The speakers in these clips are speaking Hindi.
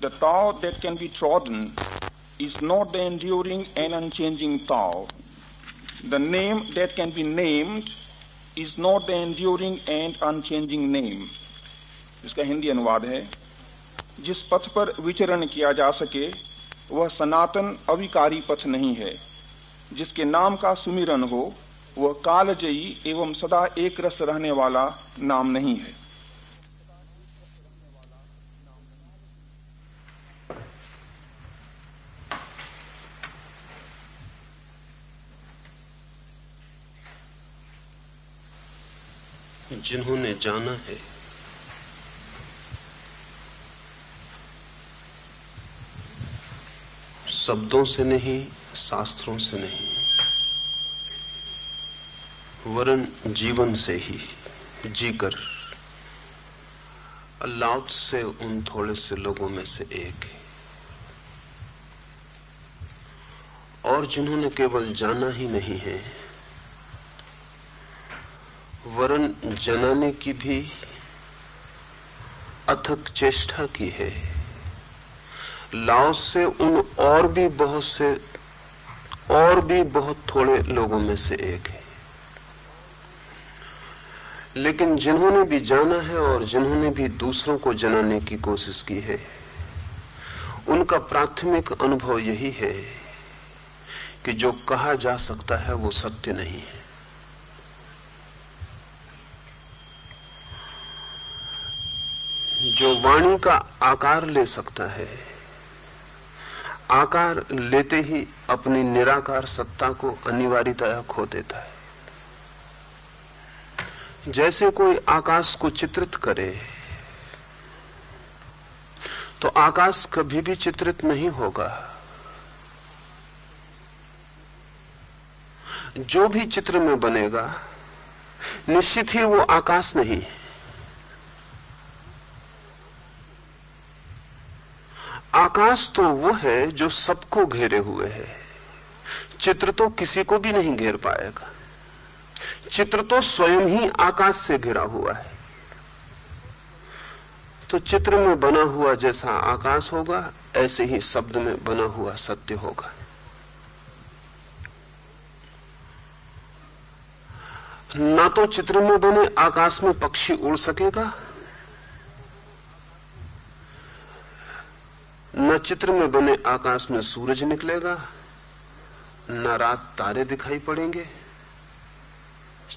The Tao that can be trodden is not the enduring and unchanging Tao. The name that can be named is not the enduring and unchanging name. इसका हिंदी अनुवाद है जिस पथ पर विचरण किया जा सके वह सनातन अविकारी पथ नहीं है जिसके नाम का सुमिरन हो वह कालजयी एवं सदा एक रस रहने वाला नाम नहीं है जिन्होंने जाना है। शब्दों से नहीं, शास्त्रों से नहीं, वरन जीवन से ही जीकर अल्लाह से उन थोड़े से लोगों में से एक है। और जिन्होंने केवल जाना ही नहीं है वरन जनाने की भी अथक चेष्टा की है। लाओस से उन और भी बहुत से, और भी बहुत थोड़े लोगों में से एक है। लेकिन जिन्होंने भी जाना है और जिन्होंने भी दूसरों को जनाने की कोशिश की है, उनका प्राथमिक अनुभव यही है कि जो कहा जा सकता है वो सत्य नहीं है। जो वाणी का आकार ले सकता है, आकार लेते ही अपनी निराकार सत्ता को अनिवार्यतया खो देता है। जैसे कोई आकाश को चित्रित करे तो आकाश कभी भी चित्रित नहीं होगा। जो भी चित्र में बनेगा, निश्चित ही वो आकाश नहीं है। आकाश तो वो है जो सबको घेरे हुए है। चित्र तो किसी को भी नहीं घेर पाएगा। चित्र तो स्वयं ही आकाश से घिरा हुआ है। तो चित्र में बना हुआ जैसा आकाश होगा, ऐसे ही शब्द में बना हुआ सत्य होगा। ना तो चित्र में बने आकाश में पक्षी उड़ सकेगा न चित्र में बने आकाश में सूरज निकलेगा, न रात तारे दिखाई पड़ेंगे।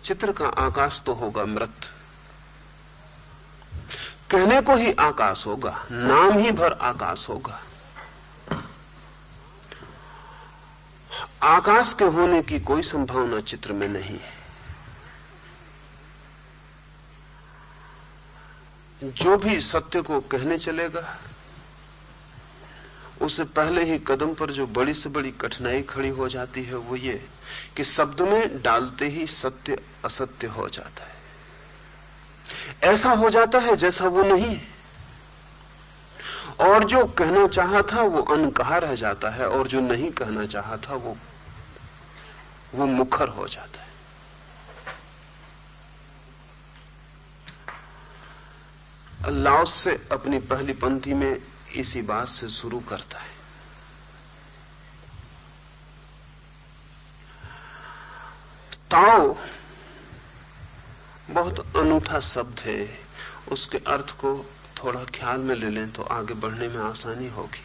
चित्र का आकाश तो होगा मृत। कहने को ही आकाश होगा, नाम ही भर आकाश होगा। आकाश के होने की कोई संभावना चित्र में नहीं है। जो भी सत्य को कहने चलेगा उससे पहले ही कदम पर जो बड़ी से बड़ी कठिनाई खड़ी हो जाती है वो ये कि शब्द में डालते ही सत्य असत्य हो जाता है। ऐसा हो जाता है जैसा वो नहीं है। और जो कहना चाहा था वो अनकहा रह जाता है और जो नहीं कहना चाहा था वो वो मुखर हो जाता है। लाओस से अपनी पहली पंक्ति में इसी बात से शुरू करता है। ताओ बहुत अनूठा शब्द है। उसके अर्थ को थोड़ा ख्याल में ले लें तो आगे बढ़ने में आसानी होगी।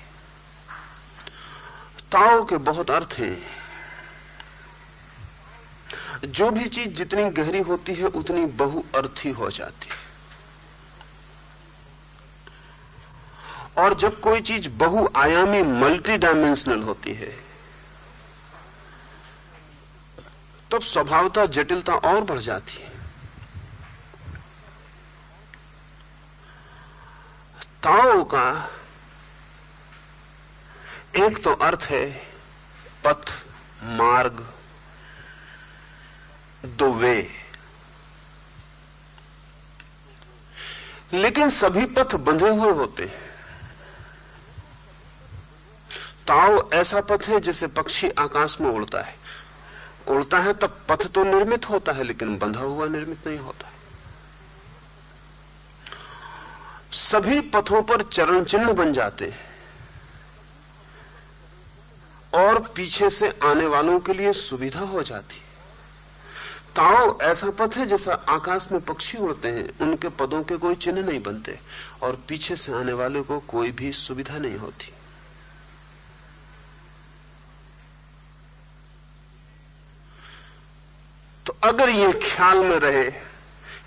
ताओ के बहुत अर्थ हैं। जो भी चीज़ जितनी गहरी होती है, उतनी बहुअर्थी हो जाती है। और जब कोई चीज़ बहुआयामी मल्टी डायमेंशनल होती है, तब स्वभावता, जटिलता और बढ़ जाती है। ताओ का एक तो अर्थ है पथ, मार्ग दो वे लेकिन सभी पथ बंधे हुए होते हैं। ताव ऐसा पथ है जैसे पक्षी आकाश में उड़ता है। उड़ता है तब पथ तो निर्मित होता है, लेकिन बंधा हुआ निर्मित नहीं होता। सभी पथों पर चरण चिन्ह बन जाते हैं। और पीछे से आने वालों के लिए सुविधा हो जाती है। ताओ ऐसा पथ है जैसा आकाश में पक्षी उड़ते हैं, उनके पदों के कोई चिन्ह नहीं बनते, और पीछे से आने वाले को कोई भी सुविधा नहीं होती। अगर ये ख्याल में रहे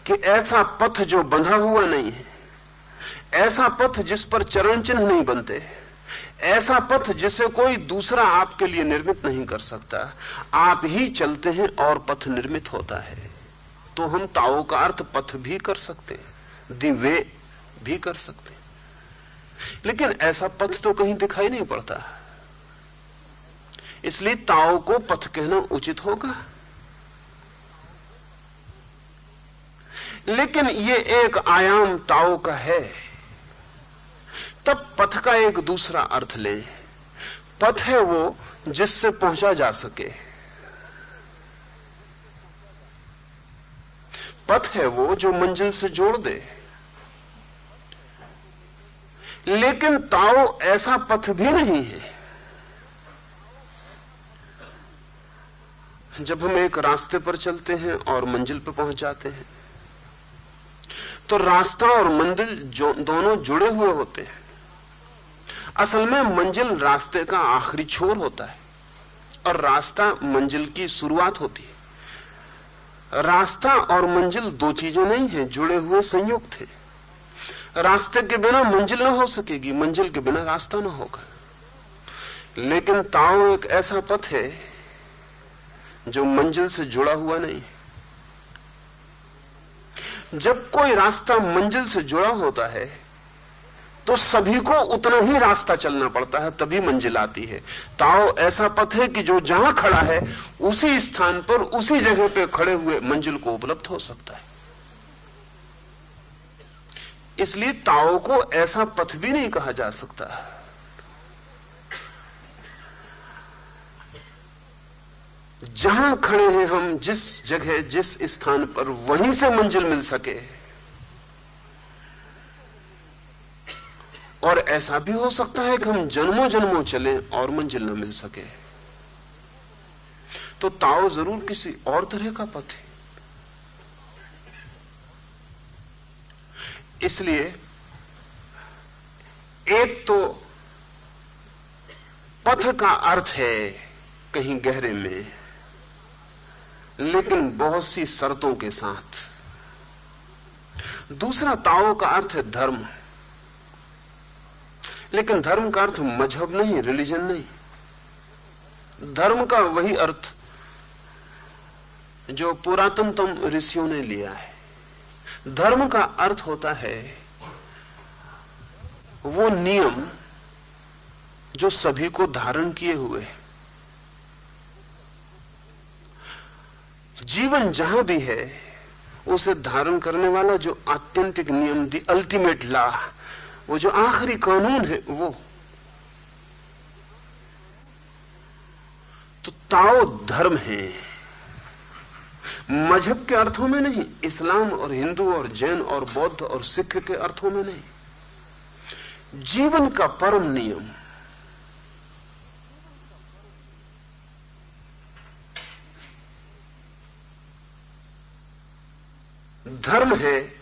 कि ऐसा पथ जो बंधा हुआ नहीं है, ऐसा पथ जिस पर चरण चिन्ह नहीं बनते, ऐसा पथ जिसे कोई दूसरा आपके लिए निर्मित नहीं कर सकता, आप ही चलते हैं और पथ निर्मित होता है। तो हम ताओ का अर्थ पथ भी कर सकते हैं दि वे भी कर सकते लेकिन ऐसा पथ तो कहीं दिखाई नहीं पड़ता। इसलिए ताओ को पथ कहना उचित होगा। लेकिन ये एक आयाम ताओ का है। तब पथ का एक दूसरा अर्थ ले। पथ है वो जिससे पहुँचा जा सके। पथ है वो जो मंजिल से जोड़ दे। लेकिन ताओ ऐसा पथ भी नहीं है। जब हम एक रास्ते पर चलते हैं और मंजिल पर पहुँच जाते हैं तो रास्ता और मंजिल जो, दोनों जुड़े हुए होते हैं। असल में मंजिल रास्ते का आखिरी छोर होता है और रास्ता मंजिल की शुरुआत होती है। रास्ता और मंजिल दो चीज़ें नहीं है, जुड़े हुए संयुक्त है। रास्ते के बिना मंजिल ना हो सकेगी, मंजिल के बिना रास्ता ना होगा। लेकिन ताओ एक ऐसा पथ है जो मंजिल से जुड़ा हुआ नहीं है। जब कोई रास्ता मंजिल से जुड़ा होता है तो सभी को उतना ही रास्ता चलना पड़ता है, तभी मंजिल आती है। ताओ, ऐसा पथ है कि जो जहाँ खड़ा है, उसी स्थान पर, उसी जगह पे खड़े हुए मंजिल को उपलब्ध हो सकता है। इसलिए ताओ को ऐसा पथ भी नहीं कहा जा सकता। जहाँ खड़े हैं हम, जिस जगह, जिस स्थान पर, वहीं से मंजिल मिल सके। और ऐसा भी हो सकता है कि हम जन्मों जन्मों चले और मंजिल न मिल सके। तो ताओ ज़रूर किसी और तरह का पथ है। इसलिए, एक तो पथ का अर्थ है कहीं गहरे में। लेकिन बहुत सी शर्तों के साथ। दूसरा ताओ का अर्थ है धर्म। लेकिन धर्म का अर्थ मज़हब नहीं रिलीजन नहीं। धर्म का वही अर्थ जो पुरातनतम ऋषियों ने लिया है। धर्म का अर्थ होता है वो नियम जो सभी को धारण किए हुए है। जीवन जहाँ भी है, उसे धारण करने वाला जो आत्यंतिक नियम दी अल्टीमेट लॉ वो जो आखिरी कानून है, वो। तो ताओ धर्म है। मज़हब के अर्थों में नहीं, इस्लाम और हिंदू और जैन और बौद्ध और सिख के अर्थों में नहीं। जीवन का परम नियम। धर्म है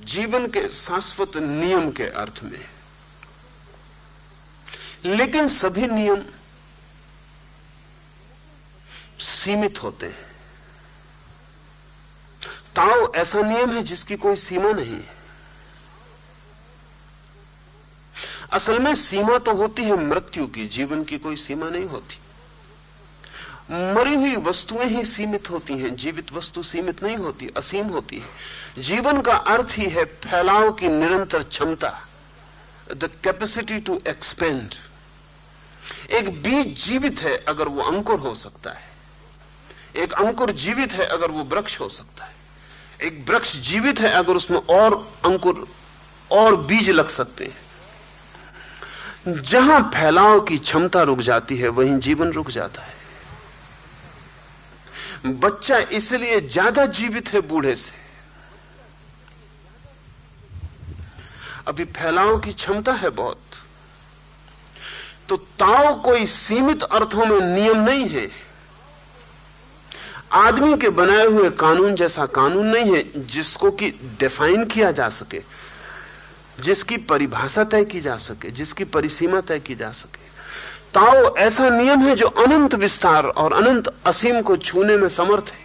जीवन के शाश्वत नियम के अर्थ में। लेकिन सभी नियम सीमित होते हैं। ताओ, ऐसा नियम है जिसकी कोई सीमा नहीं है। असल में सीमा तो होती है मृत्यु की, जीवन की कोई सीमा नहीं होती। मरी हुई वस्तुएँ ही सीमित होती हैं, जीवित वस्तु सीमित नहीं होती, असीम होती है। जीवन का अर्थ ही है फैलाव की निरंतर क्षमता द कैपेसिटी टू एक्सपेंड एक बीज जीवित है अगर वो अंकुर हो सकता है, एक अंकुर जीवित है अगर वो वृक्ष हो सकता है, एक वृक्ष जीवित है अगर उसमें और अंकुर, और बीज लग सकते हैं। जहाँ फैलाव की क्षमता रुक जाती है, वहीं जीवन रुक जाता है। बच्चा इसलिए ज़्यादा जीवित है बूढ़े से। अभी फैलाव की क्षमता है बहुत। तो ताओ कोई सीमित अर्थों में नियम नहीं है। आदमी के बनाए हुए कानून जैसा कानून नहीं है जिसको कि डिफाइन किया जा सके, जिसकी परिभाषा तय की जा सके, जिसकी परिसीमा तय की जा सके। ताओ ऐसा नियम है जो अनंत विस्तार और अनंत असीम को छूने में समर्थ है।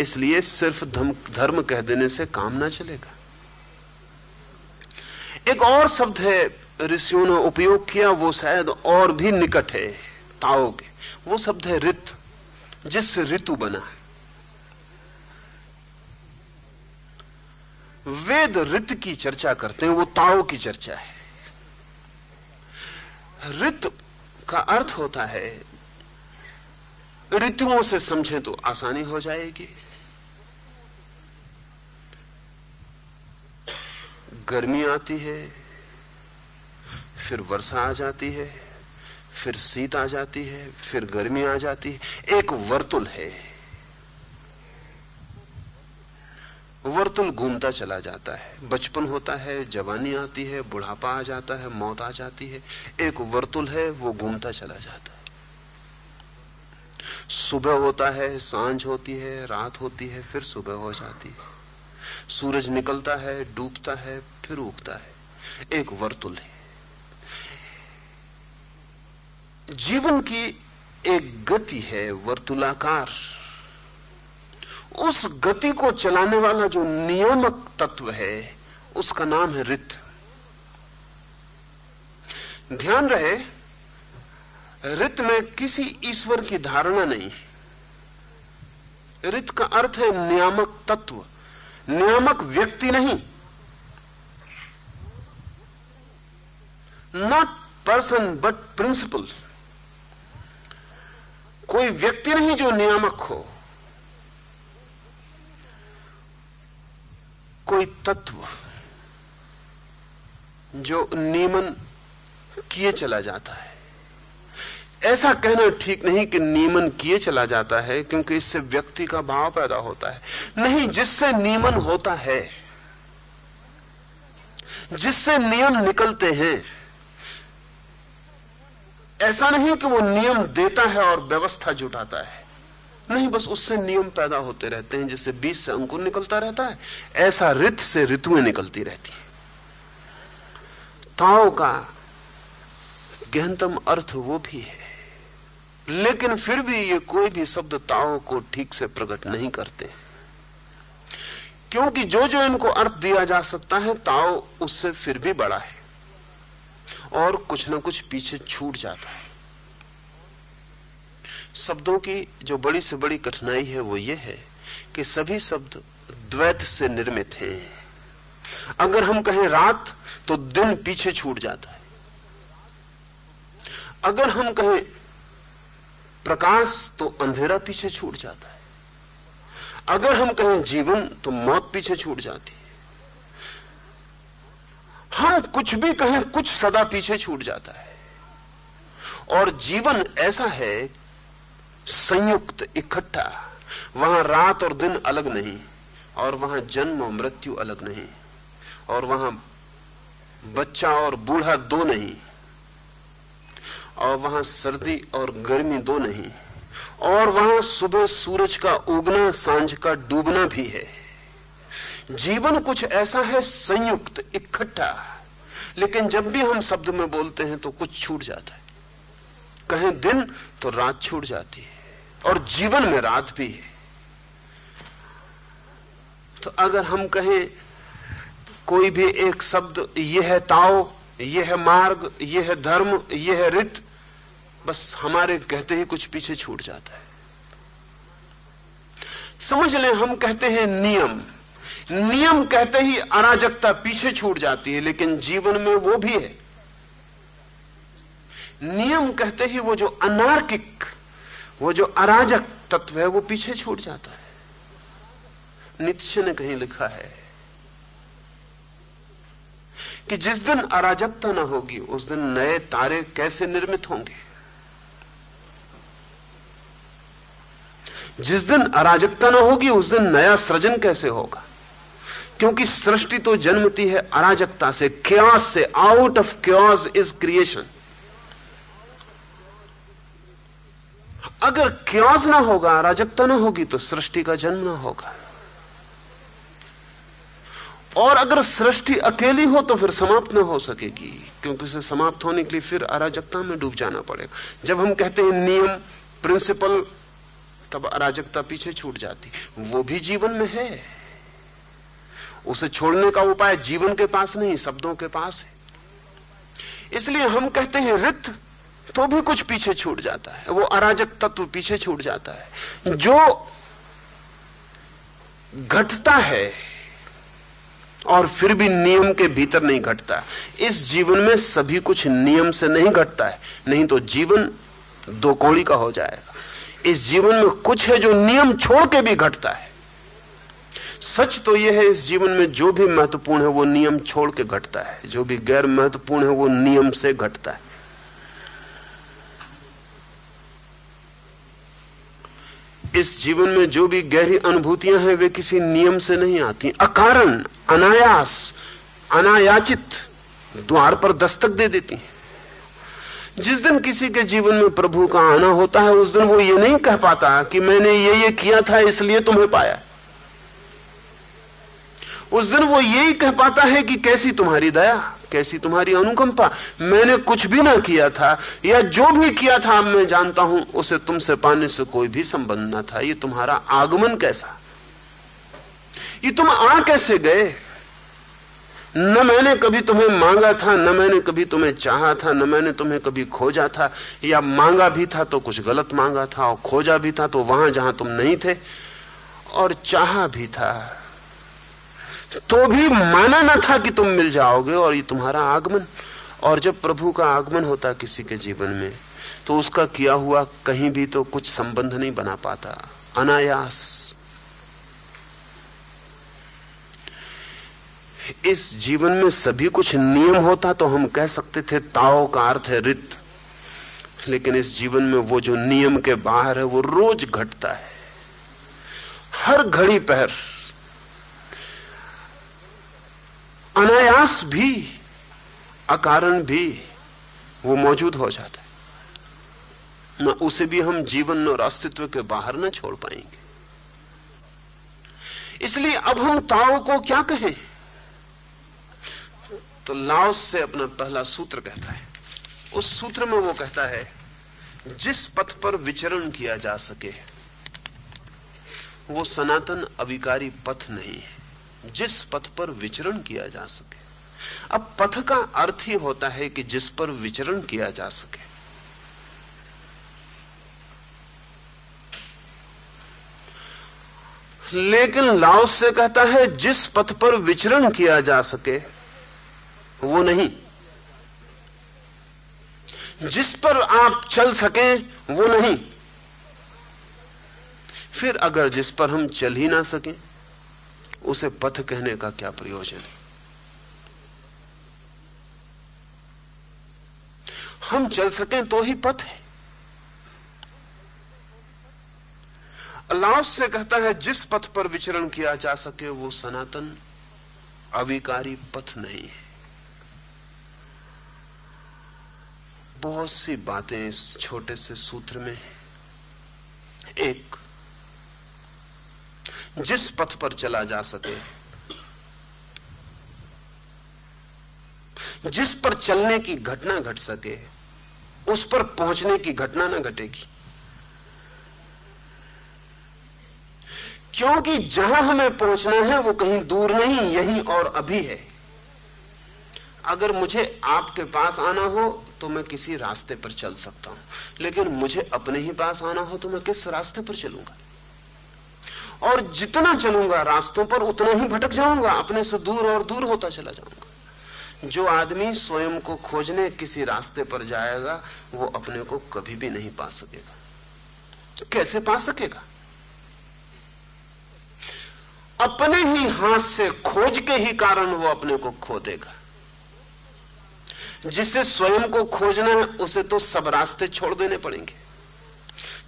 इसलिए सिर्फ़ धर्म कह देने से काम ना चलेगा। एक और शब्द है, ऋषियों ने उपयोग किया, वो शायद और भी निकट है ताओ के वो शब्द है रित जिससे ऋतु बना है। वेद ऋत की चर्चा करते हैं, वो ताओ की चर्चा है। ऋत का अर्थ होता है, ऋतुओं से समझें तो आसानी हो जाएगी। गर्मी आती है, फिर वर्षा आ जाती है, फिर शीत आ जाती है, फिर गर्मी आ जाती है। एक वर्तुल है। वर्तुल घूमता चला जाता है। बचपन होता है, जवानी आती है, बुढ़ापा आ जाता है, मौत आ जाती है। एक वर्तुल है, वो घूमता चला जाता है। सुबह होता है, साँझ होती है, रात होती है, फिर सुबह हो जाती है। सूरज निकलता है, डूबता है, फिर उगता है। एक वर्तुल है। जीवन की एक गति है, वर्तुलाकार। उस गति को चलाने वाला जो नियामक तत्व है, उसका नाम है रित। ध्यान रहे, रित में किसी ईश्वर की धारणा नहीं रित का अर्थ है नियामक तत्व, नियामक व्यक्ति नहीं। नॉट पर्सन बट प्रिंसिपल कोई व्यक्ति नहीं जो नियामक हो। कोई तत्व जो नियमन किए चला जाता है। ऐसा कहना ठीक नहीं कि नियमन किए चला जाता है, क्योंकि इससे व्यक्ति का भाव पैदा होता है। नहीं, जिससे नियमन होता है, जिससे नियम निकलते हैं, ऐसा नहीं कि वो नियम देता है और व्यवस्था जुटाता है। नहीं, बस उससे नियम पैदा होते रहते हैं जैसे बीज से अंकुर निकलता रहता है। ऐसा रित से ऋतुएँ निकलती रहती है। ताओ का गहनतम अर्थ वो भी है। लेकिन फिर भी ये कोई भी शब्द ताओ को ठीक से प्रकट नहीं करते। क्योंकि जो जो इनको अर्थ दिया जा सकता है, ताओ उससे फिर भी बड़ा है। और कुछ ना कुछ पीछे छूट जाता है। शब्दों की जो बड़ी से बड़ी कठिनाई है, वो ये है कि सभी शब्द द्वैत से निर्मित हैं। अगर हम कहें रात तो दिन पीछे छूट जाता है। अगर हम कहें प्रकाश तो अंधेरा पीछे छूट जाता है। अगर हम कहें जीवन तो मौत पीछे छूट जाती है। हम कुछ भी कहें, कुछ सदा पीछे छूट जाता है। और जीवन ऐसा है संयुक्त इकट्ठा। वहाँ रात और दिन अलग नहीं, और वहाँ जन्म और मृत्यु अलग नहीं, और वहाँ बच्चा और बूढ़ा दो नहीं, और वहाँ सर्दी और गर्मी दो नहीं, और वहाँ सुबह सूरज का उगना, साँझ का डूबना भी है। जीवन कुछ ऐसा है संयुक्त, इकट्ठा। लेकिन जब भी हम शब्द में बोलते हैं तो कुछ छूट जाता है। कहें दिन तो रात छूट जाती है। और जीवन में रात भी है। तो अगर हम कहें, कोई भी एक शब्द, यह है ताओ, यह है मार्ग, यह है धर्म, यह है रित, बस हमारे कहते ही कुछ पीछे छूट जाता है। समझ लें, हम कहते हैं नियम। नियम कहते ही अराजकता पीछे छूट जाती है, लेकिन जीवन में वो भी है। नियम कहते ही, वो जो अनार्किक, वो जो अराजक तत्व है, वो पीछे छूट जाता है। नित्य ने कहीं लिखा है कि जिस दिन अराजकता ना होगी, उस दिन नए तारे कैसे निर्मित होंगे? जिस दिन अराजकता ना होगी, उस दिन नया सृजन कैसे होगा? क्योंकि सृष्टि तो जन्मती है अराजकता से क्योस से out of chaos is creation अगर क्योस ना होगा, अराजकता ना होगी तो सृष्टि का जन्म ना होगा। और अगर सृष्टि अकेली हो तो फिर समाप्त न हो सकेगी, क्योंकि उसे समाप्त होने के लिए फिर अराजकता में डूब जाना पड़ेगा। जब हम कहते हैं नियम प्रिंसिपल तब अराजकता पीछे छूट जाती। वो भी जीवन में है। उसे छोड़ने का उपाय जीवन के पास नहीं, शब्दों के पास है। इसलिए हम कहते हैं रित तो भी कुछ पीछे छूट जाता है। वो अराजक तत्व पीछे छूट जाता है। जो घटता है और फिर भी नियम के भीतर नहीं घटता, इस जीवन में सभी कुछ नियम से नहीं घटता है। नहीं तो जीवन दो कौड़ी का हो जाएगा। इस जीवन में कुछ है जो नियम छोड़ के भी घटता है। सच तो यह है, इस जीवन में जो भी महत्वपूर्ण है, वो नियम छोड़ के घटता है। जो भी गैर महत्वपूर्ण है, वो नियम से घटता है। इस जीवन में जो भी गहरी अनुभूतियाँ हैं, वे किसी नियम से नहीं आती। अकारण, अनायास, अनायाचित द्वार पर दस्तक दे देती हैं। जिस दिन किसी के जीवन में प्रभु का आना होता है, उस दिन वो ये नहीं कह पाता कि मैंने ये ये किया था, इसलिए तुम्हें पाया। उस दिन वो यही कह पाता है कि कैसी तुम्हारी दया। कैसी तुम्हारी अनुकंपा? मैंने कुछ भी ना किया था, या जो भी किया था मैं जानता हूँ, उसे तुमसे पाने से कोई भी संबंध ना था। ये तुम्हारा आगमन कैसा? ये तुम आ कैसे गए? न मैंने कभी तुम्हें मांगा था, न मैंने कभी तुम्हें चाहा था, न मैंने तुम्हें कभी खोजा था, या मांगा भी था तो कुछ गलत मांगा था, और खोजा भी था तो वहाँ जहाँ तुम नहीं थे, और चाहा भी था। तो भी माना न था कि तुम मिल जाओगे और ये तुम्हारा आगमन। और जब प्रभु का आगमन होता किसी के जीवन में तो उसका किया हुआ कहीं भी तो कुछ संबंध नहीं बना पाता। अनायास। इस जीवन में सभी कुछ नियम होता तो हम कह सकते थे, ताओ का अर्थ है रित। लेकिन इस जीवन में वो जो नियम के बाहर है, वो रोज घटता है। हर घड़ी पहर अनायास भी, अकारण भी वो मौजूद हो जाता है। न उसे भी हम जीवन और अस्तित्व के बाहर न छोड़ पाएँगे। इसलिए अब हम ताओ को क्या कहें? तो लाओस से अपना पहला सूत्र कहता है। उस सूत्र में वो कहता है, जिस पथ पर विचरण किया जा सके, वो सनातन अविकारी पथ नहीं है। जिस पथ पर विचरण किया जा सके। अब पथ का अर्थ ही होता है कि जिस पर विचरण किया जा सके। लेकिन लाओस से कहता है, जिस पथ पर विचरण किया जा सके, वो नहीं। जिस पर आप चल सकें, वो नहीं। फिर अगर जिस पर हम चल ही ना सकें उसे पथ कहने का क्या प्रयोजन है? हम चल सकें तो ही पथ है। अल्लाह से कहता है, जिस पथ पर विचरण किया जा सके वो सनातन, अविकारी पथ नहीं है। बहुत सी बातें इस छोटे से सूत्र में एक जिस पथ पर चला जा सके। जिस पर चलने की घटना घट सके, उस पर पहुँचने की घटना ना घटेगी। क्योंकि जहाँ हमें पहुँचना है, वो कहीं दूर नहीं, यही और अभी है। अगर मुझे आपके पास आना हो तो मैं किसी रास्ते पर चल सकता हूँ। लेकिन मुझे अपने ही पास आना हो तो मैं किस रास्ते पर चलूँगा? और जितना चलूँगा रास्तों पर, उतना ही भटक जाऊँगा। अपने से दूर और दूर होता चला जाऊँगा। जो आदमी स्वयं को खोजने किसी रास्ते पर जाएगा, वो अपने को कभी भी नहीं पा सकेगा। तो कैसे पा सकेगा? अपने ही हाथ से खोज के ही कारण वो अपने को खो देगा। जिसे स्वयं को खोजना है, उसे तो सब रास्ते छोड़ देने पड़ेंगे।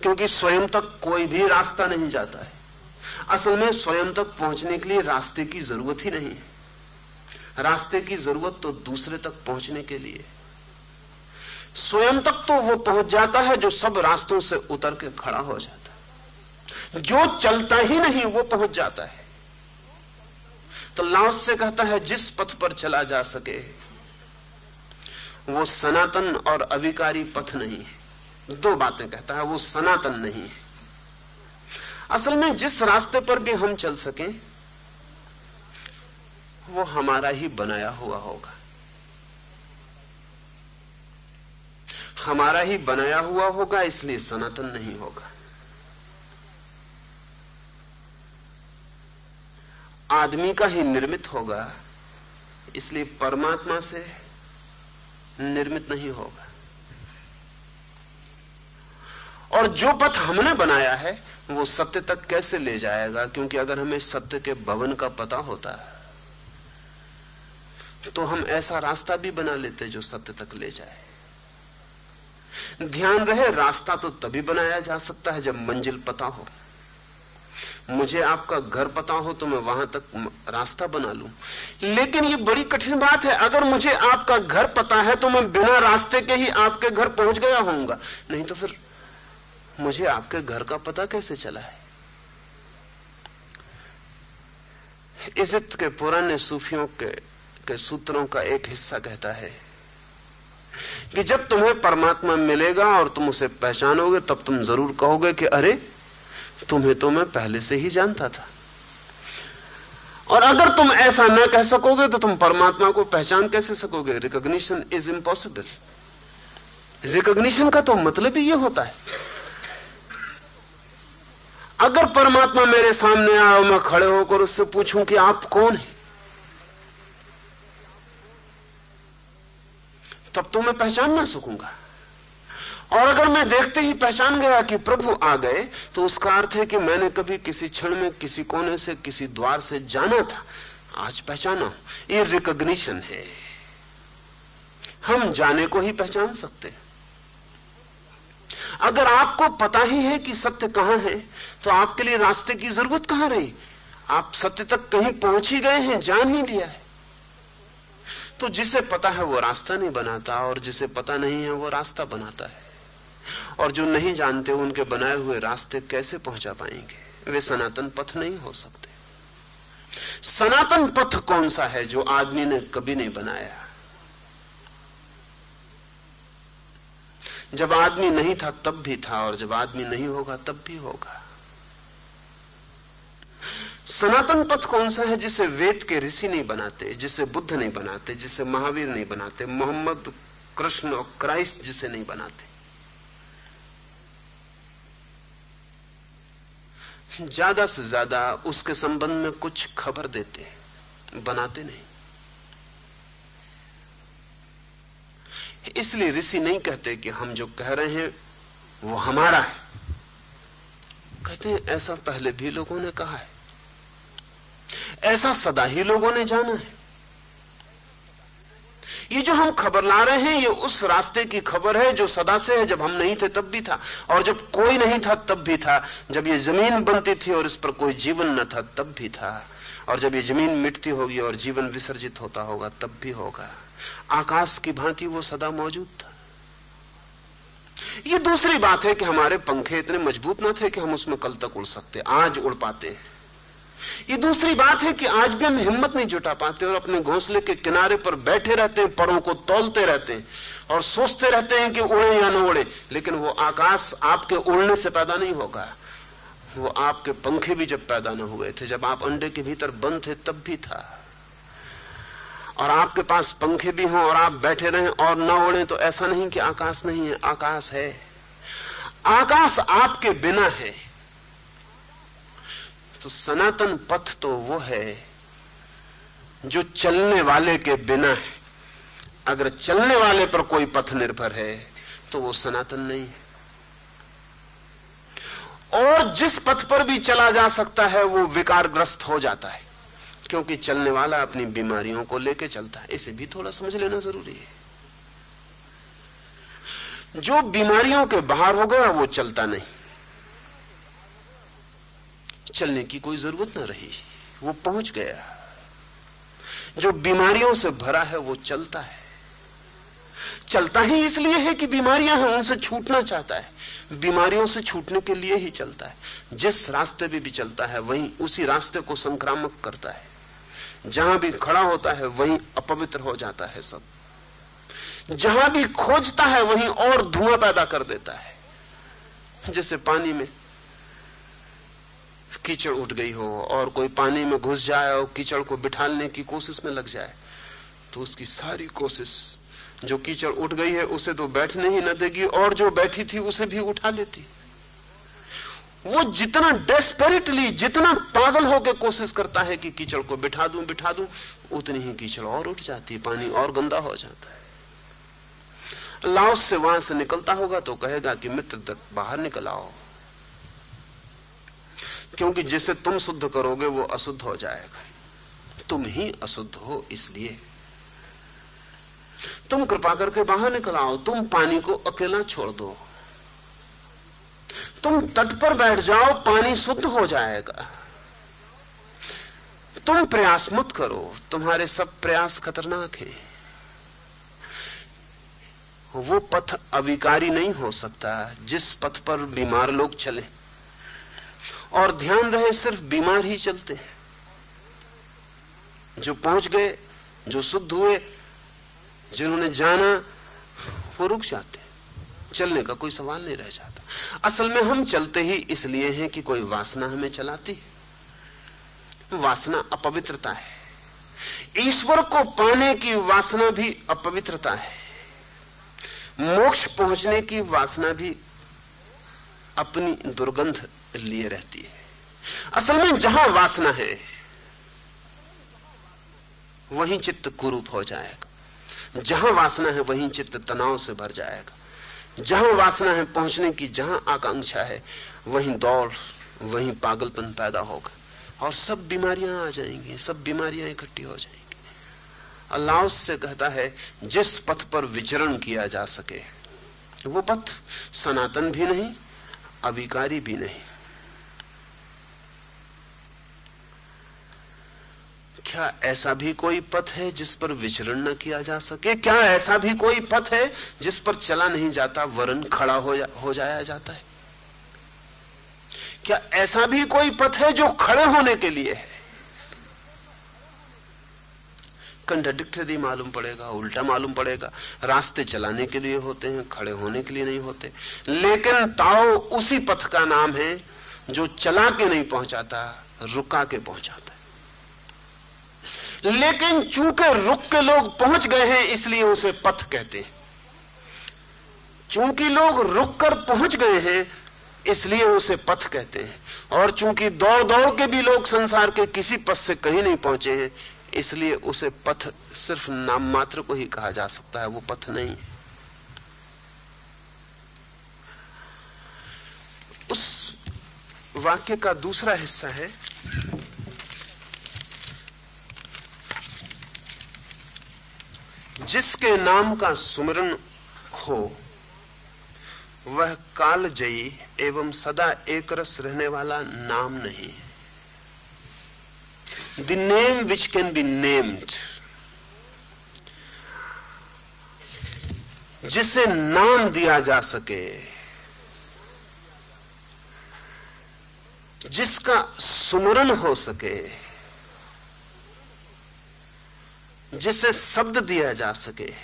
क्योंकि स्वयं तक कोई भी रास्ता नहीं जाता है। असल में स्वयं तक पहुँचने के लिए रास्ते की ज़रूरत ही नहीं रास्ते की ज़रूरत तो दूसरे तक पहुँचने के लिए स्वयं तक तो वो पहुँच जाता है जो सब रास्तों से उतर के खड़ा हो जाता है। जो चलता ही नहीं, वो पहुँच जाता है। तो लाओस से कहता है, जिस पथ पर चला जा सके, वो सनातन और अविकारी पथ नहीं है। दो बातें कहता है, वो सनातन नहीं है। असल में जिस रास्ते पर भी हम चल सकें, वो हमारा ही बनाया हुआ होगा। हमारा ही बनाया हुआ होगा, इसलिए सनातन नहीं होगा। आदमी का ही निर्मित होगा, इसलिए परमात्मा से निर्मित नहीं होगा। और जो पथ हमने बनाया है, वो सत्य तक कैसे ले जाएगा? क्योंकि अगर हमें सत्य के भवन का पता होता है तो हम ऐसा रास्ता भी बना लेते जो सत्य तक ले जाए। ध्यान रहे, रास्ता तो तभी बनाया जा सकता है जब मंजिल पता हो। मुझे आपका घर पता हो तो मैं वहाँ तक रास्ता बना लूँ। लेकिन ये बड़ी कठिन बात है, अगर मुझे आपका घर पता है तो मैं बिना रास्ते के ही आपके घर पहुँच गया होऊँगा। नहीं तो फिर मुझे आपके घर का पता कैसे चला है? इजिप्त के पुराने सूफियों के, के सूत्रों का एक हिस्सा कहता है कि जब तुम्हें परमात्मा मिलेगा और तुम उसे पहचानोगे तब तुम ज़रूर कहोगे कि अरे तुम्हें तो मैं पहले से ही जानता था। और अगर तुम ऐसा न कह सकोगे तो तुम परमात्मा को पहचान कैसे सकोगे? रिकॉग्निशन इज़ इंपॉसिबल रिकॉग्निशन का तो मतलब ही यह होता है। अगर परमात्मा मेरे सामने आए और मैं खड़े होकर उससे पूछूँ कि आप कौन हैं, तब तो मैं पहचान ना सकूँगा। और अगर मैं देखते ही पहचान गया कि प्रभु आ गए तो उसका अर्थ है कि मैंने कभी किसी क्षण में किसी कोने से, किसी द्वार से जाना था। आज पहचाना ये रिकॉग्निशन है। हम जाने को ही पहचान सकते हैं। अगर आपको पता ही है कि सत्य कहाँ है तो आपके लिए रास्ते की ज़रूरत कहाँ रही? आप सत्य तक कहीं पहुँच ही गए हैं, जान ही लिया है। तो जिसे पता है वो रास्ता नहीं बनाता, और जिसे पता नहीं है वो रास्ता बनाता है। और जो नहीं जानते उनके बनाए हुए रास्ते कैसे पहुँचा पाएँगे? वे सनातन पथ नहीं हो सकते। सनातन पथ कौन सा है जो आदमी ने कभी नहीं बनाया? जब आदमी नहीं था, तब भी था, और जब आदमी नहीं होगा, तब भी होगा। सनातन पथ कौन सा है जिसे वेद के ऋषि नहीं बनाते, जिसे बुद्ध नहीं बनाते, जिसे महावीर नहीं बनाते, मोहम्मद, कृष्ण और क्राइस्ट जिसे नहीं बनाते? ज़्यादा से ज़्यादा उसके संबंध में कुछ खबर देते हैं बनाते नहीं। इसलिए ऋषि नहीं कहते कि हम जो कह रहे हैं, वो हमारा है। कहते हैं, ऐसा पहले भी लोगों ने कहा है। ऐसा सदा ही लोगों ने जाना है। ये जो हम खबर ला रहे हैं, ये उस रास्ते की खबर है जो सदा से है। जब हम नहीं थे, तब भी था। और जब कोई नहीं था, तब भी था। जब ये ज़मीन बनती थी और इस पर कोई जीवन न था, तब भी था। और जब ये ज़मीन मिटती होगी और जीवन विसर्जित होता होगा, तब भी होगा। आकाश की भांति वो सदा मौजूद था। ये दूसरी बात है कि हमारे पंखे इतने मज़बूत ना थे कि हम उसमें कल तक उड़ सकते, आज उड़ पाते हैं। ये दूसरी बात है कि आज भी हम हिम्मत नहीं जुटा पाते और अपने घोंसले के किनारे पर बैठे रहते हैं परों को तोलते रहते हैं और सोचते रहते हैं कि उड़े या न उड़े, लेकिन वो आकाश आपके उड़ने से पैदा नहीं होगा। वो आपके पंखे भी जब पैदा न हुए थे, जब आप अंडे के भीतर बंद थे, तब भी था। और आपके पास पंखे भी हों और आप बैठे रहें और न उड़े तो ऐसा नहीं कि आकाश नहीं है, आकाश है। आकाश आपके बिना है। तो सनातन पथ तो वो है जो चलने वाले के बिना है। अगर चलने वाले पर कोई पथ निर्भर है तो वो सनातन नहीं है। और जिस पथ पर भी चला जा सकता है, वो विकारग्रस्त हो जाता है। क्योंकि चलने वाला अपनी बीमारियों को लेकर चलता है। इसे भी थोड़ा समझ लेना ज़रूरी है। जो बीमारियों के बाहर हो गया, वो चलता नहीं। चलने की कोई ज़रूरत ना रही। वो पहुँच गया। जो बीमारियों से भरा है, वो चलता है। चलता ही इसलिए है कि बीमारियाँ हैं, उनसे छूटना चाहता है। बीमारियों से छूटने के लिए ही चलता है। जिस रास्ते पे भी चलता है, वहीं उसी रास्ते को संक्रामक करता है। जहाँ भी खड़ा होता है, वहीं अपवित्र हो जाता है सब। जहाँ भी खोजता है, वहीं और धुआँ पैदा कर देता है। जैसे पानी में कीचड़ उठ गई हो, और कोई पानी में घुस जाए और कीचड़ को बिठालने की कोशिश में लग जाए तो उसकी सारी कोशिश जो कीचड़ उठ गई है, उसे तो बैठने ही न देगी, और जो बैठी थी, उसे भी उठा लेती। वो जितना डेस्परेटली जितना पागल होकर कोशिश करता है कि कीचड़ को बिठा दूँ बिठा दूँ, उतनी ही कीचड़ और उठ जाती है, पानी और गंदा हो जाता है। लाओस से वहाँ से निकलता होगा तो कहेगा कि मित्र तक बाहर निकल आओ। क्योंकि जिसे तुम शुद्ध करोगे, वो अशुद्ध हो जाएगा। तुम ही अशुद्ध हो इसलिए। तुम कृपा करके बाहर निकल आओ, तुम पानी को अकेला छोड़ दो। तुम तट पर बैठ जाओ, पानी शुद्ध हो जाएगा। तुम प्रयास मत करो, तुम्हारे सब प्रयास खतरनाक हैं। वो पथ अविकारी नहीं हो सकता, जिस पथ पर बीमार लोग चले। और ध्यान रहे, सिर्फ़ बीमार ही चलते हैं। जो पहुँच गए, जो शुद्ध हुए, जिन्होंने जाना, वो रुक जाते चलने का कोई सवाल नहीं रह जाता। असल में हम चलते ही इसलिए हैं कि कोई वासना हमें चलाती है। वासना अपवित्रता है। ईश्वर को पाने की वासना भी अपवित्रता है। मोक्ष पहुँचने की वासना भी अपनी दुर्गंध लिए रहती है। असल में जहाँ वासना है, वहीं चित्त कुरूप हो जाएगा। जहाँ वासना है, वहीं चित्त तनाव से भर जाएगा। जहाँ वासना है पहुँचने की, जहाँ आकांक्षा है, वहीं दौड़, वहीं पागलपन पैदा होगा। और सब बीमारियाँ आ जाएँगी, सब बीमारियाँ इकट्ठी हो जाएँगी। अल्लाह उससे कहता है, जिस पथ पर विचरण किया जा सके, वो पथ सनातन भी नहीं अभिकारी भी नहीं। क्या ऐसा भी कोई पथ है जिस पर विचरण न किया जा सके? क्या ऐसा भी कोई पथ है जिस पर चला नहीं जाता वरन खड़ा हो, जा, हो जाया जाता है? क्या ऐसा भी कोई पथ है जो खड़े होने के लिए है? कंट्राडिक्टरी मालूम पड़ेगा उल्टा मालूम पड़ेगा। रास्ते चलाने के लिए होते हैं खड़े होने के लिए नहीं होते। लेकिन ताओ उसी पथ का नाम है जो चला के नहीं पहुंचाता रुका के पहुंचाता लेकिन चूँकि रुक के लोग पहुँच गए हैं, इसलिए उसे पथ कहते हैं। चूँकि लोग रुक कर पहुँच गए हैं, इसलिए उसे पथ कहते हैं। और चूँकि दौड़ दौड़ के भी लोग संसार के किसी पथ से कहीं नहीं पहुँचे हैं, इसलिए उसे पथ सिर्फ़ नाम मात्र को ही कहा जा सकता है, वो पथ नहीं है। उस वाक्य का दूसरा हिस्सा है जिसके नाम का सुमरण हो, वह कालजयी एवं सदा एक रस रहने वाला नाम नहीं the name which can be named जिसे नाम दिया जा सके, जिसका सुमरण हो सके जिसे शब्द दिया जा सके।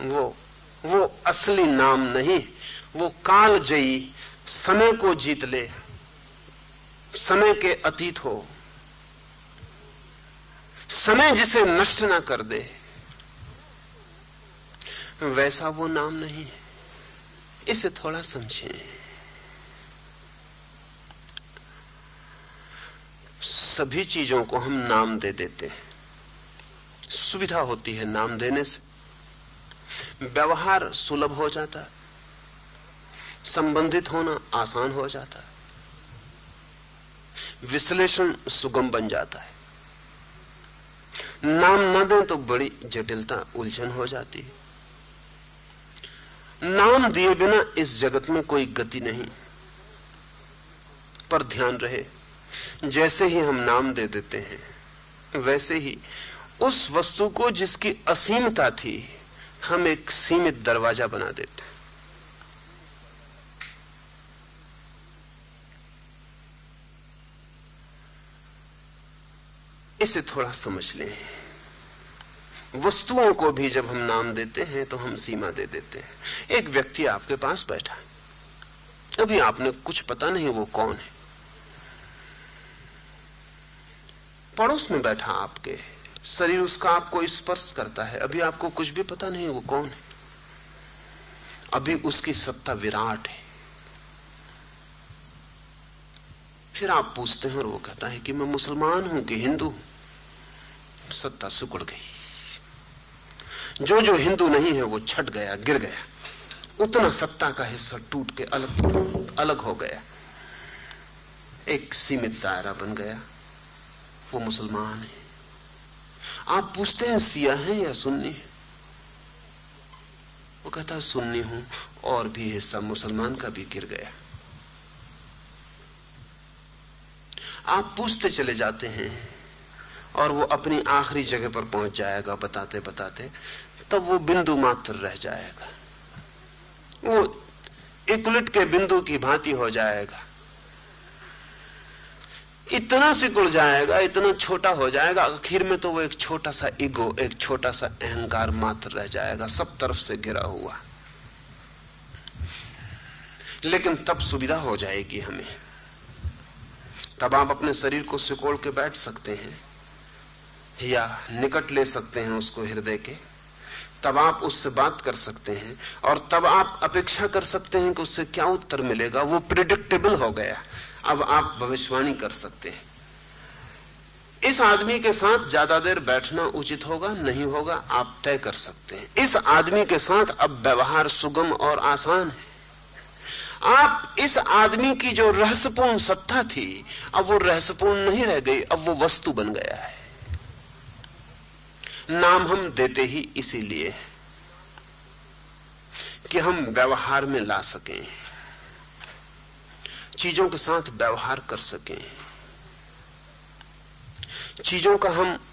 वो वो असली नाम नहीं, वो काल जयी, समय को जीत ले, समय के अतीत हो। समय जिसे नष्ट ना कर दे, वैसा वो नाम नहीं। है इसे थोड़ा समझें। सभी चीज़ों को हम नाम दे देते हैं। सुविधा होती है नाम देने से। व्यवहार सुलभ हो जाता है संबंधित होना आसान हो जाता है विश्लेषण सुगम बन जाता है। नाम न दें तो बड़ी जटिलता उलझन हो जाती है। नाम दिए बिना इस जगत में कोई गति नहीं, पर ध्यान रहे, जैसे ही हम नाम दे देते हैं, वैसे ही उस वस्तु को जिसकी असीमता थी, हम एक सीमित दरवाज़ा बना देते। इसे थोड़ा समझ लें। वस्तुओं को भी जब हम नाम देते हैं तो हम सीमा दे देते हैं। एक व्यक्ति आपके पास बैठा है। अभी आपने कुछ पता नहीं वो कौन है। पड़ोस में बैठा आपके। शरीर उसका आपको स्पर्श करता है। अभी आपको कुछ भी पता नहीं वो कौन है? अभी उसकी सत्ता विराट है। फिर आप पूछते हैं और वो कहता है कि मैं मुसलमान हूँ कि हिंदू हूँ? सत्ता सुकड़ गई। जो जो हिंदू नहीं है, वो छट गया, गिर गया। उतना सत्ता का हिस्सा टूट के अलग अलग हो गया। एक सीमित दायरा बन गया। वो मुसलमान है। आप पूछते हैं, सिया है या सुन्नी है? वो कहता, सुन्नी हूँ, और भी हिस्सा मुसलमान का भी गिर गया। आप पूछते चले जाते हैं, और वो अपनी आखिरी जगह पर पहुँच जाएगा, बताते बताते, तब वो बिंदु मात्र रह जाएगा। वो इकुलिट के बिंदु की भांति हो जाएगा। इतना सिकुड़ जाएगा, इतना छोटा हो जाएगा, आखिर में तो वो एक छोटा सा ईगो, एक छोटा सा अहंकार मात्र रह जाएगा, सब तरफ़ से घिरा हुआ। लेकिन तब सुविधा हो जाएगी हमें। तब आप अपने शरीर को सिकोड़ के बैठ सकते हैं, या निकट ले सकते हैं उसको हृदय के। तब आप उससे बात कर सकते हैं, और तब आप अपेक्षा कर सकते हैं कि उससे क्या उत्तर मिलेगा, वो प्रिडिक्टेबल हो गया। अब आप भविष्यवाणी कर सकते हैं। इस आदमी के साथ ज़्यादा देर बैठना उचित होगा, नहीं होगा, आप तय कर सकते हैं। इस आदमी के साथ अब व्यवहार सुगम और आसान है। आप इस आदमी की जो रहस्यपूर्ण सत्ता थी, अब वो रहस्यपूर्ण नहीं रह गई, अब वो वस्तु बन गया है। नाम हम देते ही इसीलिए कि हम व्यवहार में ला सकें। चीज़ों के साथ व्यवहार कर सकें। चीज़ों का हम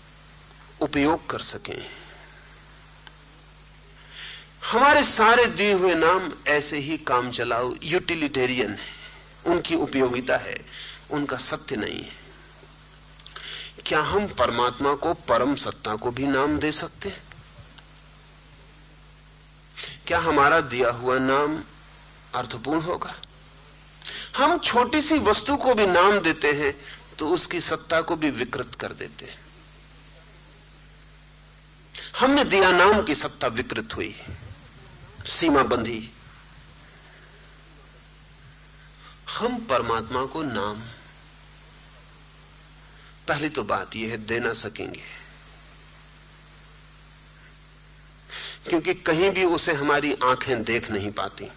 उपयोग कर सकें। हमारे सारे दिए हुए नाम ऐसे ही काम चलाओ यूटिलिटेरियन है। उनकी उपयोगिता है, उनका सत्य नहीं है। क्या हम परमात्मा को, परम सत्ता को भी नाम दे सकते हैं? क्या हमारा दिया हुआ नाम अर्थपूर्ण होगा? हम छोटी सी वस्तु को भी नाम देते हैं तो उसकी सत्ता को भी विकृत कर देते हैं। हमने दिया नाम की सत्ता विकृत हुई सीमा बंधी हम परमात्मा को नाम। पहली तो बात यह है देना सकेंगे। क्योंकि कहीं भी उसे हमारी आँखें देख नहीं पाती।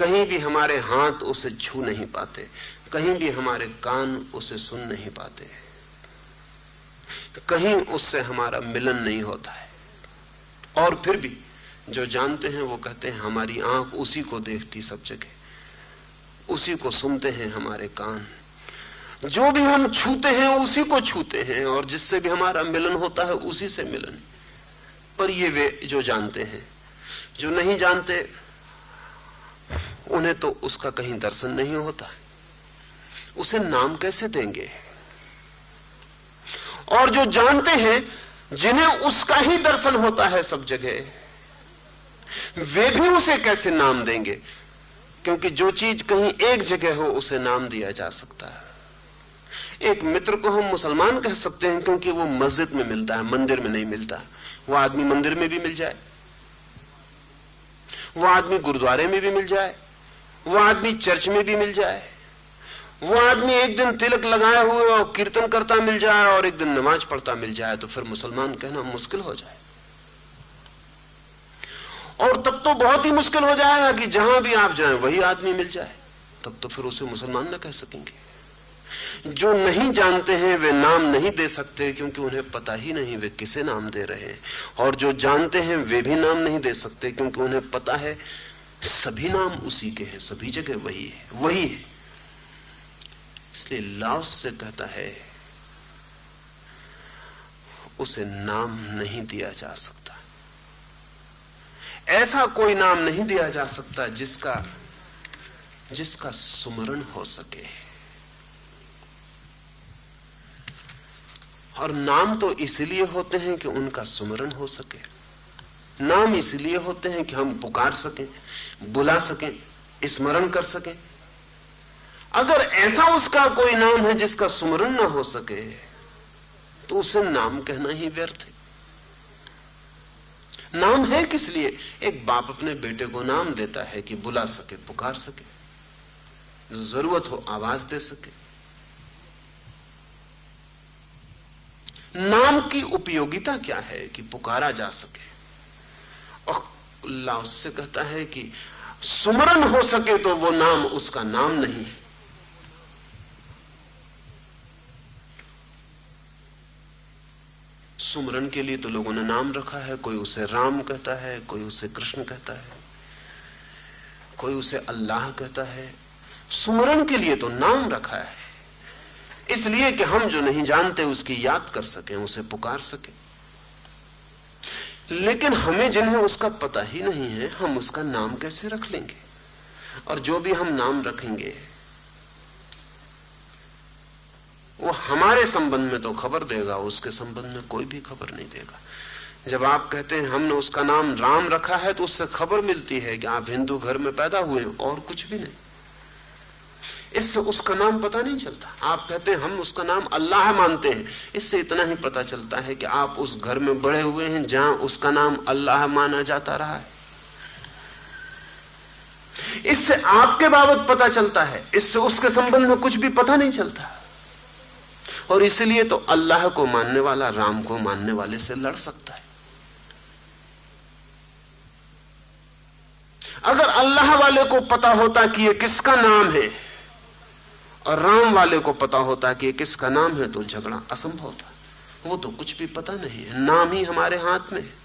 कहीं भी हमारे हाथ उसे छू नहीं पाते, कहीं भी हमारे कान उसे सुन नहीं पाते, कहीं उससे हमारा मिलन नहीं होता है। और फिर भी जो जानते हैं, वो कहते हैं, हमारी आँख उसी को देखती सब जगह, उसी को सुनते हैं हमारे कान। जो भी हम छूते हैं, उसी को छूते हैं, और जिससे भी हमारा मिलन होता है, उसी से मिलन। पर ये वे जो जानते हैं, जो नहीं जानते उन्हें तो उसका कहीं दर्शन नहीं होता। उसे नाम कैसे देंगे? और जो जानते हैं, जिन्हें उसका ही दर्शन होता है सब जगह, वे भी उसे कैसे नाम देंगे? क्योंकि जो चीज़ कहीं एक जगह हो, उसे नाम दिया जा सकता है। एक मित्र को हम मुसलमान कह सकते हैं, क्योंकि वो मस्जिद में मिलता है, मंदिर में नहीं मिलता। वो आदमी मंदिर में भी मिल जाए। वो आदमी गुरुद्वारे में भी मिल जाए, वो आदमी चर्च में भी मिल जाए, वो आदमी एक दिन तिलक लगाए हुए और कीर्तन करता मिल जाए और एक दिन नमाज़ पढ़ता मिल जाए तो फिर मुसलमान कहना मुश्किल हो जाए। और तब तो बहुत ही मुश्किल हो जाएगा कि जहाँ भी आप जाएँ, वही आदमी मिल जाए, तब तो फिर उसे मुसलमान ना कह सकेंगे। जो नहीं जानते हैं, वे नाम नहीं दे सकते, क्योंकि उन्हें पता ही नहीं वे किसे नाम दे रहे हैं। और जो जानते हैं, वे भी नाम नहीं दे सकते, क्योंकि उन्हें पता है, सभी नाम उसी के हैं, सभी जगह वही है वही है। इसलिए लाओस से कहता है, उसे नाम नहीं दिया जा सकता। ऐसा कोई नाम नहीं दिया जा सकता जिसका जिसका सुमरण हो सके। और नाम तो इसलिए होते हैं कि उनका सुमरण हो सके। नाम इसलिए होते हैं कि हम पुकार सकें, बुला सकें, स्मरण कर सकें। अगर ऐसा उसका कोई नाम है जिसका सुमरण ना हो सके तो उसे नाम कहना ही व्यर्थ है। नाम है किस लिए? एक बाप अपने बेटे को नाम देता है कि बुला सके, पुकार सके। ज़रूरत हो, आवाज़ दे सके। नाम की उपयोगिता क्या है कि पुकारा जा सके? और अल्लाह उससे कहता है कि सुमरण हो सके तो वो नाम उसका नाम नहीं है। सुमरन के लिए तो लोगों ने नाम रखा है, कोई उसे राम कहता है, कोई उसे कृष्ण कहता है, कोई उसे अल्लाह कहता है। सुमरन के लिए तो नाम रखा है। इसलिए कि हम जो नहीं जानते उसकी याद कर सकें, उसे पुकार सकें। लेकिन हमें जिन्हें उसका पता ही नहीं है, हम उसका नाम कैसे रख लेंगे? और जो भी हम नाम रखेंगे, वो हमारे संबंध में तो खबर देगा, उसके संबंध में कोई भी खबर नहीं देगा। जब आप कहते हैं, हमने उसका नाम राम रखा है तो उससे खबर मिलती है कि आप हिंदू घर में पैदा हुए और कुछ भी नहीं। इससे उसका नाम पता नहीं चलता। आप कहते हैं, हम उसका नाम अल्लाह मानते हैं। इससे इतना ही पता चलता है कि आप उस घर में बड़े हुए हैं, जहाँ उसका नाम अल्लाह माना जाता रहा है। इससे आपके बाबत पता चलता है। इससे उसके संबंध में कुछ भी पता नहीं चलता। और इसलिए तो अल्लाह को मानने वाला, राम को मानने वाले से लड़ सकता है। अगर अल्लाह वाले को पता होता कि यह किसका नाम है और राम वाले को पता होता कि किसका नाम है तो झगड़ा असंभव था। वो तो कुछ भी पता नहीं है। नाम ही हमारे हाथ में है।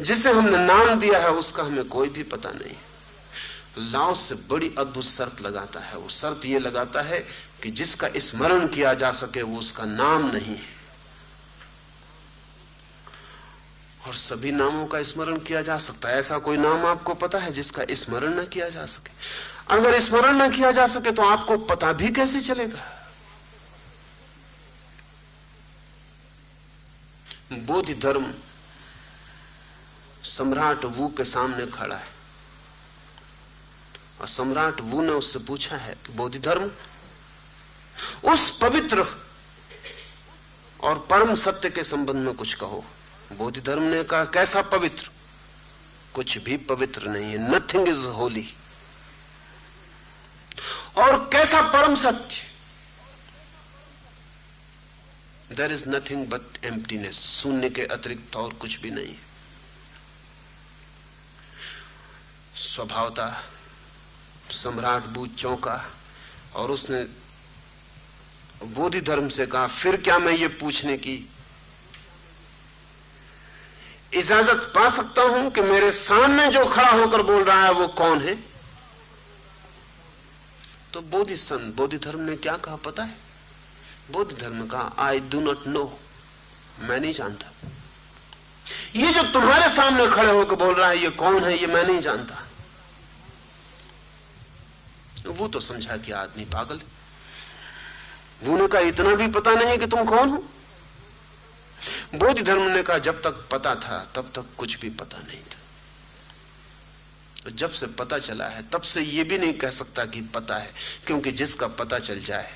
जिसे हमने नाम दिया है, उसका हमें कोई भी पता नहीं लाओ से बड़ी अद्भुत शर्त लगाता है। वो शर्त ये लगाता है कि जिसका स्मरण किया जा सके, वो उसका नाम नहीं है। और सभी नामों का स्मरण किया जा सकता है। ऐसा कोई नाम आपको पता है जिसका स्मरण न किया जा सके? अगर स्मरण न किया जा सके तो आपको पता भी कैसे चलेगा? बोधि धर्म सम्राट वू के सामने खड़ा है। और सम्राट वू ने उससे पूछा है कि बोधि धर्म, उस पवित्र और परम सत्य के संबंध में कुछ कहो। बोधि धर्म ने कहा, कैसा पवित्र? कुछ भी पवित्र नहीं है। नथिंग इज़ होली और कैसा परम सत्य? There is nothing but emptiness शून्य के अतिरिक्त और कुछ भी नहीं है। स्वभावता, सम्राट बूझ चौंका। और उसने बोधि धर्म से कहा, फिर क्या मैं ये पूछने की इजाज़त पा सकता हूँ कि मेरे सामने जो खड़ा होकर बोल रहा है वो कौन है? तो बोधि सन बोधि धर्म ने क्या कहा पता है? बोध धर्म कहा आई डू नॉट नो मैं नहीं जानता। ये जो तुम्हारे सामने खड़े होकर बोल रहा है, ये कौन है, ये मैं नहीं जानता। वो तो समझा कि आदमी पागल है। वो ने कहा, इतना भी पता नहीं है कि तुम कौन हो? बोध धर्म ने कहा जब तक पता था, तब तक कुछ भी पता नहीं था। तो जब से पता चला है, तब से यह भी नहीं कह सकता कि पता है, क्योंकि जिसका पता चल जाए,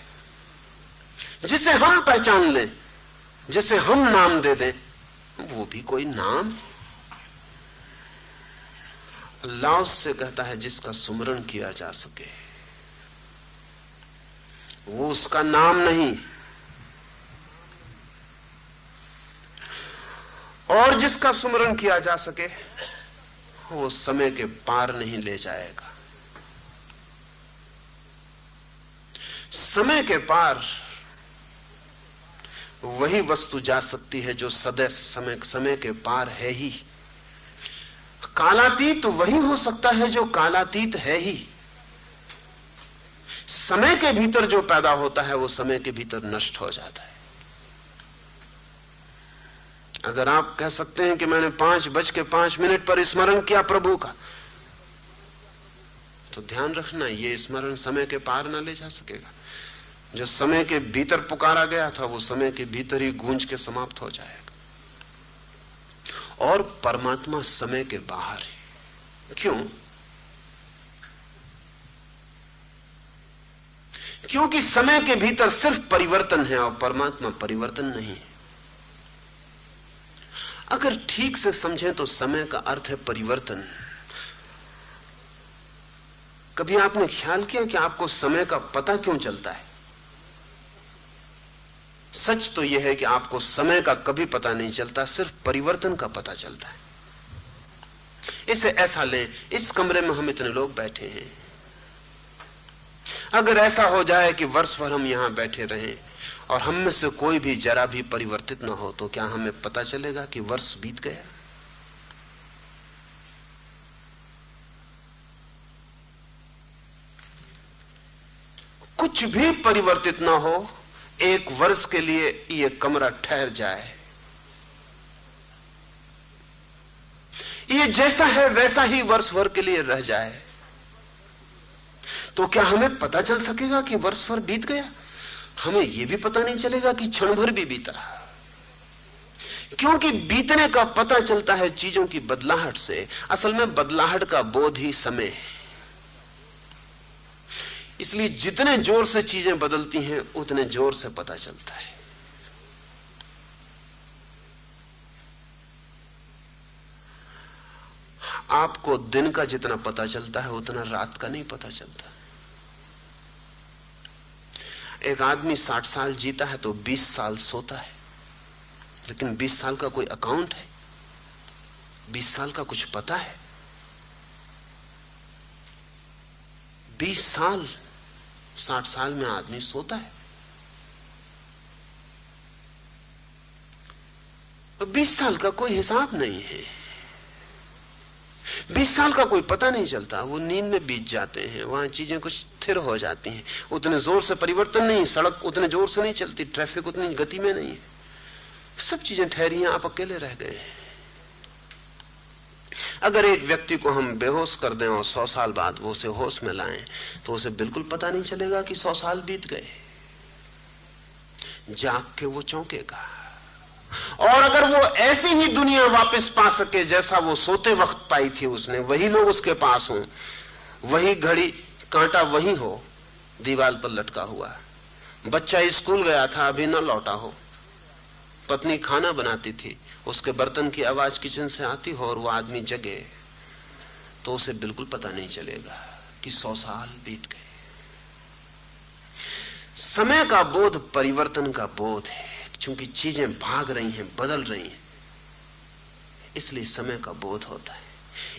जिसे हम पहचान लें, जिसे हम नाम दे दें, वो भी कोई नाम अल्लाह से कहता है, जिसका सुमरण किया जा सके, वो उसका नाम नहीं। और जिसका सुमरण किया जा सके, वो समय के पार नहीं ले जाएगा। समय के पार वही वस्तु जा सकती है जो सदैव समय समय के पार है ही। कालातीत वही हो सकता है जो कालातीत है ही। समय के भीतर जो पैदा होता है, वो समय के भीतर नष्ट हो जाता है। अगर आप कह सकते हैं कि मैंने पाँच बज के पाँच मिनट पर स्मरण किया प्रभु का तो ध्यान रखना, ये स्मरण समय के पार ना ले जा सकेगा। जो समय के भीतर पुकारा गया था, वो समय के भीतर ही गूंज के समाप्त हो जाएगा। और परमात्मा समय के बाहर है। क्यों? क्योंकि समय के भीतर सिर्फ़ परिवर्तन है और परमात्मा परिवर्तन नहीं है। अगर ठीक से समझें तो समय का अर्थ है परिवर्तन। कभी आपने ख्याल किया कि आपको समय का पता क्यों चलता है? सच तो यह है कि आपको समय का कभी पता नहीं चलता, सिर्फ़ परिवर्तन का पता चलता है। इसे ऐसा लें, इस कमरे में हम इतने लोग बैठे हैं। अगर ऐसा हो जाए कि वर्ष भर हम यहाँ बैठे रहें और हम में से कोई भी जरा भी परिवर्तित ना हो तो क्या हमें पता चलेगा कि वर्ष बीत गया? कुछ भी परिवर्तित ना हो, एक वर्ष के लिए ये कमरा ठहर जाए। ये जैसा है वैसा ही वर्ष भर के लिए रह जाए। तो क्या हमें पता चल सकेगा कि वर्ष भर बीत गया? हमें यह भी पता नहीं चलेगा कि क्षण भर भी बीता। क्योंकि बीतने का पता चलता है चीज़ों की बदलाहट से, असल में बदलाहट का बोध ही समय है। इसलिए जितने ज़ोर से चीज़ें बदलती हैं, उतने ज़ोर से पता चलता है। आपको दिन का जितना पता चलता है, उतना रात का नहीं पता चलता। एक आदमी साठ साल जीता है तो बीस साल सोता है। लेकिन बीस साल का कोई अकाउंट है? बीस साल का कुछ पता है? बीस साल, साठ साल में आदमी सोता है। बीस साल का कोई हिसाब नहीं है। बीस साल का कोई पता नहीं चलता। वो नींद में बीत जाते हैं, वहाँ चीज़ें कुछ स्थिर हो जाती हैं। उतने ज़ोर से परिवर्तन नहीं, सड़क उतने ज़ोर से नहीं चलती, ट्रैफ़िक उतनी गति में नहीं। है सब चीज़ें ठहरी हैं, आप अकेले रह गए हैं। अगर एक व्यक्ति को हम बेहोश कर दें और सौ साल बाद वो उसे होश में लाएँ तो उसे बिल्कुल पता नहीं चलेगा कि सौ साल बीत गए। जाग के वो चौंकेगा। और अगर वो ऐसी ही दुनिया वापस पा सके जैसा वो सोते वक्त पाई थी उसने, वही लोग उसके पास हो, वही घड़ी, कांटा वही हो दीवाल पर लटका हुआ बच्चा स्कूल गया था, अभी न लौटा हो। पत्नी खाना बनाती थी, उसके बर्तन की आवाज़ किचन से आती हो और वो आदमी जगे तो उसे बिल्कुल पता नहीं चलेगा कि सौ साल बीत गए। समय का बोध परिवर्तन का बोध है। क्योंकि चीज़ें भाग रही हैं, बदल रही हैं। इसलिए समय का बोध होता है।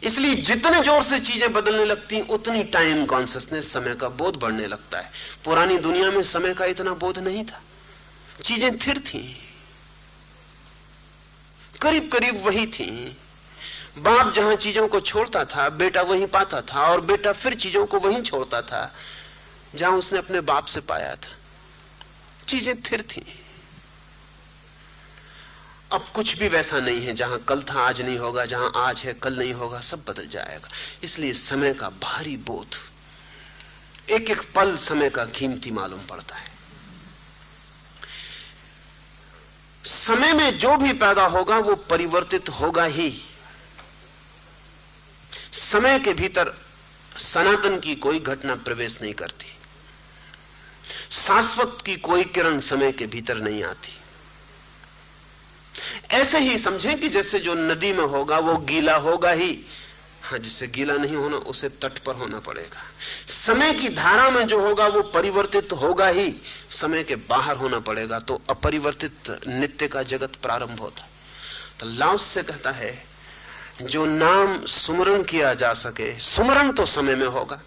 इसलिए जितने ज़ोर से चीज़ें बदलने लगती उतनी टाइम कॉन्सियसनेस समय का बोध बढ़ने लगता है। पुरानी दुनिया में समय का इतना बोध नहीं था। चीज़ें फिर थी। करीब करीब वही थी। बाप जहाँ चीज़ों को छोड़ता था, बेटा वहीं पाता था, और बेटा फिर चीज़ों को वहीं छोड़ता था, जहाँ उसने अपने बाप से पाया था। चीज़ें फिर थी। अब कुछ भी वैसा नहीं है जहाँ कल था, आज नहीं होगा, जहाँ आज है, कल नहीं होगा, सब बदल जाएगा। इसलिए समय का भारी बोध एक एक पल समय का कीमती मालूम पड़ता है। समय में जो भी पैदा होगा, वो परिवर्तित होगा ही। समय के भीतर सनातन की कोई घटना प्रवेश नहीं करती। शाश्वत की कोई किरण समय के भीतर नहीं आती। ऐसे ही समझें कि जैसे जो नदी में होगा, वो गीला होगा ही। हाँ जिससे गीला नहीं होना, उसे तट पर होना पड़ेगा। समय की धारा में जो होगा, वो परिवर्तित होगा ही। समय के बाहर होना पड़ेगा तो अपरिवर्तित नित्य का जगत प्रारंभ होता तो लाउस से कहता है, जो नाम सुमरण किया जा सके, सुमरण तो समय में होगा।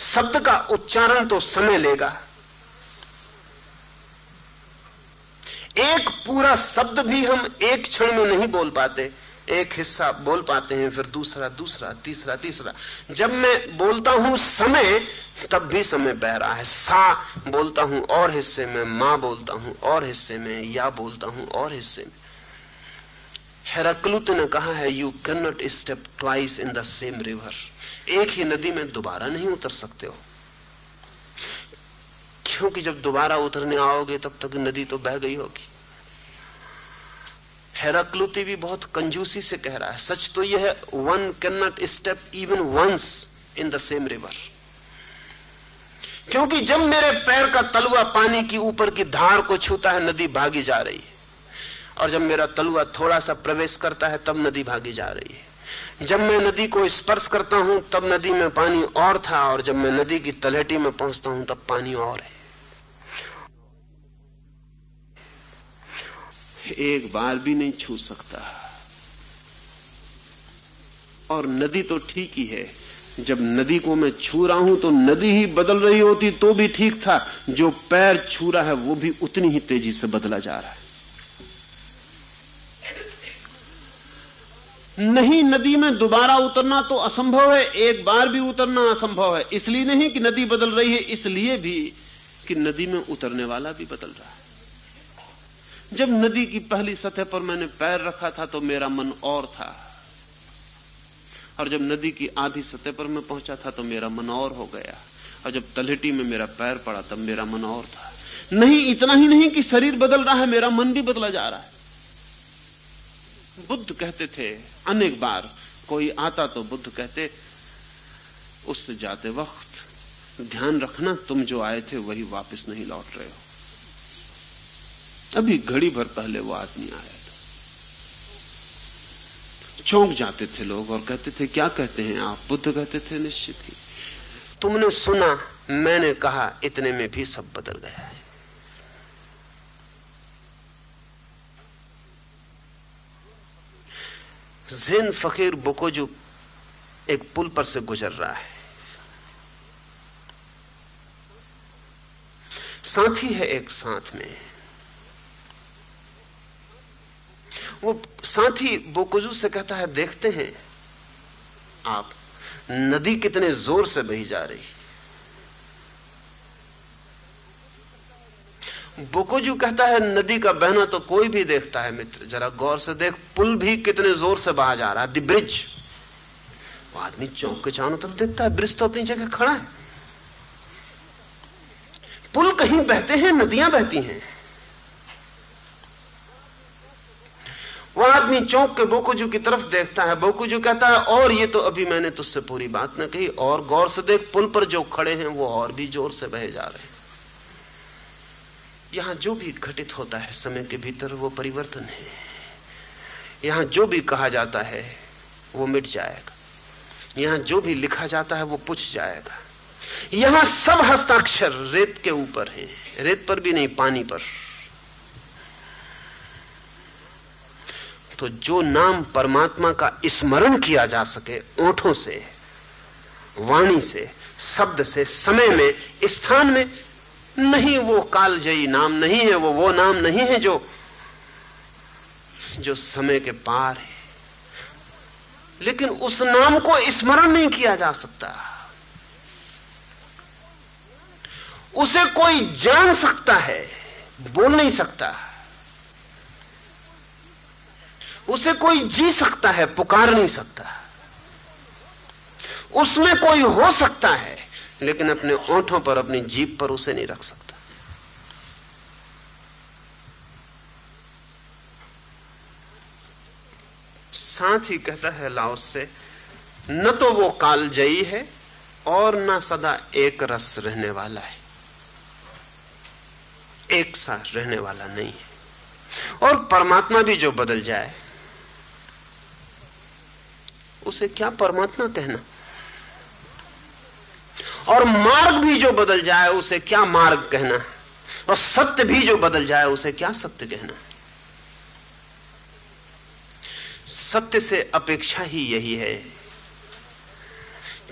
शब्द का उच्चारण तो समय लेगा। एक पूरा शब्द भी हम एक क्षण में नहीं बोल पाते। एक हिस्सा बोल पाते हैं, फिर दूसरा दूसरा, तीसरा तीसरा। जब मैं बोलता हूँ समय, तब भी समय बह रहा है। सा बोलता हूँ और हिस्से में, माँ बोलता हूँ और हिस्से में, या बोलता हूँ और हिस्से में। हेराक्लुत ने कहा है you cannot step twice in the same river एक ही नदी में दोबारा नहीं उतर सकते हो। क्योंकि जब दोबारा उतरने आओगे, तब तक नदी तो बह गई होगी। हेराक्लुति भी बहुत कंजूसी से कह रहा है। सच तो यह है one cannot step even once in the same river क्योंकि जब मेरे पैर का तलुआ पानी की ऊपर की धार को छूता है, नदी भागी जा रही है। और जब मेरा तलुआ थोड़ा सा प्रवेश करता है, तब नदी भागी जा रही है। जब मैं नदी को स्पर्श करता हूँ, तब नदी में पानी और था, और जब मैं नदी की तलहटी में पहुँचता हूँ, तब पानी और है। एक बार भी नहीं छू सकता। और नदी तो ठीक ही है। जब नदी को मैं छू रहा हूँ तो नदी ही बदल रही होती तो भी ठीक था। जो पैर छू रहा है वो भी उतनी ही तेज़ी से बदला जा रहा है। नहीं, नदी में दोबारा उतरना तो असंभव है। एक बार भी उतरना असंभव है। इसलिए नहीं कि नदी बदल रही है, इसलिए भी कि नदी में उतरने वाला भी बदल रहा है। जब नदी की पहली सतह पर मैंने पैर रखा था तो मेरा मन और था। और जब नदी की आधी सतह पर मैं पहुँचा था तो मेरा मन और हो गया। और जब तलहटी में मेरा पैर पड़ा तब मेरा मन और था। नहीं, इतना ही नहीं कि शरीर बदल रहा है, मेरा मन भी बदला जा रहा है। बुद्ध कहते थे, अनेक बार, कोई आता तो बुद्ध कहते, उससे जाते वक्त, ध्यान रखना, तुम जो आए थे वही वापस नहीं लौट रहे हो। अभी घड़ी भर पहले वो आदमी आया था। चौंक जाते थे लोग और कहते थे, क्या कहते हैं आप? बुद्ध कहते थे, निश्चित ही। तुमने सुना, मैंने कहा, इतने में भी सब बदल गया है। जैन फकीर बुकोजू एक पुल पर से गुजर रहा है। साथी है एक साथ में। वो साथ साथी बोकुजू से कहता है, देखते हैं आप, नदी कितने ज़ोर से बही जा रही बोकोजू कहता है, नदी का बहना तो कोई भी देखता है, मित्र, जरा गौर से देख, पुल भी कितने ज़ोर से बहा जा रहा है, दी ब्रिज। वो आदमी चौक के चारों तरफ़ देखता है, ब्रिज तो अपनी जगह खड़ा है। पुल कहीं बहते हैं, नदियाँ बहती हैं। वो आदमी चौंक के बोकुजू की तरफ़ देखता है। बोकुजू कहता है, और ये तो अभी मैंने तुझसे पूरी बात न कही, और गौर से देख, पुल पर जो खड़े हैं, वो और भी ज़ोर से बहे जा रहे हैं। यहाँ जो भी घटित होता है समय के भीतर, वो परिवर्तन है। यहाँ जो भी कहा जाता है, वो मिट जाएगा। यहाँ जो भी लिखा जाता है, वो पुछ जाएगा। यहाँ सब हस्ताक्षर रेत के ऊपर है। रेत पर भी नहीं, पानी पर। तो जो नाम परमात्मा का स्मरण किया जा सके ओठों से, वाणी से, शब्द से, समय में, स्थान में, नहीं वो कालजयी नाम नहीं है, वो वो नाम नहीं है जो जो समय के पार है। लेकिन उस नाम को स्मरण नहीं किया जा सकता। उसे कोई जान सकता है, बोल नहीं सकता। उसे कोई जी सकता है, पुकार नहीं सकता। उसमें कोई हो सकता है, लेकिन अपने ओंठों पर, अपनी जीप पर उसे नहीं रख सकता। साथ ही कहता है लाओस से, न तो वो कालजयी है, और न सदा एक रस रहने वाला है। एक सा रहने वाला नहीं है। और परमात्मा भी जो बदल जाए उसे क्या परमात्मा कहना? और मार्ग भी जो बदल जाए, उसे क्या मार्ग कहना? और सत्य भी जो बदल जाए, उसे क्या सत्य कहना? सत्य से अपेक्षा ही यही है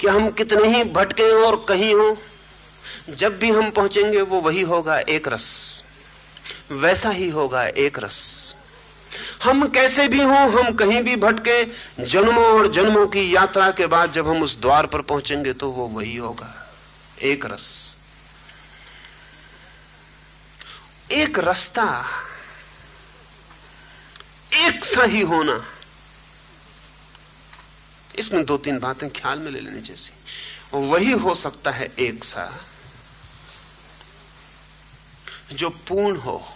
कि हम कितने ही भटके और कहीं हो, जब भी हम पहुँचेंगे, वो वही होगा, एक रस। वैसा ही होगा, एक रस। हम कैसे भी हों, हम कहीं भी भटके, जन्मों और जन्मों की यात्रा के बाद जब हम उस द्वार पर पहुँचेंगे तो वो वही होगा। एक रस। एक रास्ता। एक सा ही होना। इसमें दो तीन बातें ख्याल में ले लेनी जैसी। वही हो सकता है एक सा, जो पूर्ण हो।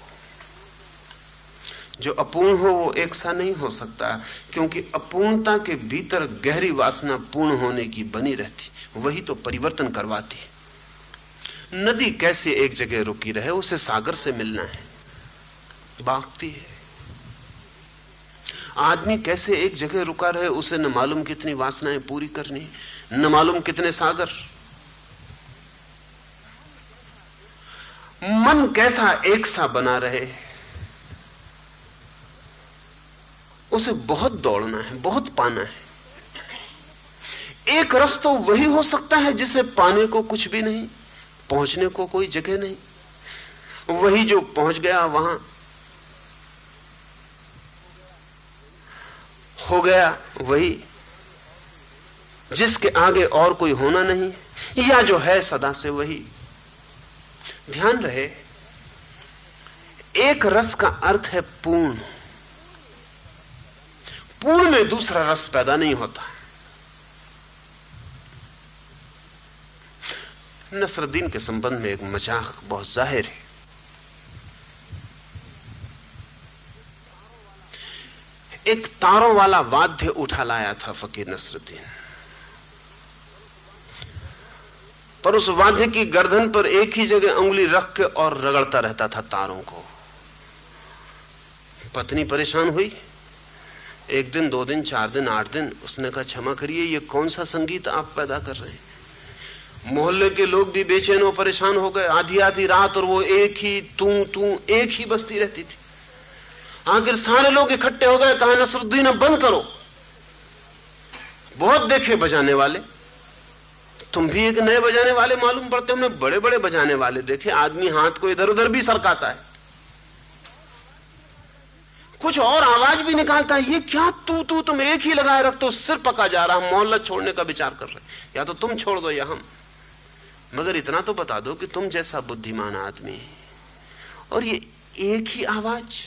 जो अपूर्ण हो, वो एक सा नहीं हो सकता, क्योंकि अपूर्णता के भीतर गहरी वासना पूर्ण होने की बनी रहती। वही तो परिवर्तन करवाती नदी कैसे एक जगह रुकी रहे, उसे सागर से मिलना है। बागती है। आदमी कैसे एक जगह रुका रहे, उसे न मालूम कितनी वासनाएँ पूरी करनी, न मालूम कितने सागर। मन कैसा एक सा बना रहे उसे बहुत दौड़ना है, बहुत पाना है। एक रस तो वही हो सकता है जिसे पाने को कुछ भी नहीं, पहुँचने को कोई जगह नहीं। वही जो पहुँच गया, वहाँ हो गया, वही जिसके आगे और कोई होना नहीं, या जो है सदा से वही। ध्यान रहे, एक रस का अर्थ है पूर्ण। पूर्ण में दूसरा रस पैदा नहीं होता। नसरुद्दीन के संबंध में एक मज़ाक बहुत ज़ाहिर है। एक तारों वाला वाद्य उठा लाया था फकीर नसरुद्दीन। पर उस वाद्य की गर्दन पर एक ही जगह उंगली रख के और रगड़ता रहता था तारों को। पत्नी परेशान हुई। एक दिन, दो दिन, चार दिन, आठ दिन, उसने कहा, क्षमा करिए, ये कौन सा संगीत आप पैदा कर रहे हैं? मोहल्ले के लोग भी बेचैन और परेशान हो गए। आधी आधी रात और वो एक ही, तू तू, एक ही बसती रहती थी। आखिर सारे लोग इकट्ठे हो गए, कहा, नसरुद्दीन बंद करो। बहुत देखे बजाने वाले। तुम भी एक नए बजाने वाले मालूम पड़ते हमने बड़े बड़े बजाने वाले देखे। आदमी हाथ को इधर उधर भी सरकाता है। कुछ और आवाज़ भी निकालता है, ये क्या तू तू, तुम एक ही लगाए रख तो सिर पका जा रहा मोहल्ला छोड़ने का विचार कर रहे या तो तुम छोड़ दो या हम। मगर इतना तो बता दो कि तुम जैसा बुद्धिमान आदमी और ये एक ही आवाज़।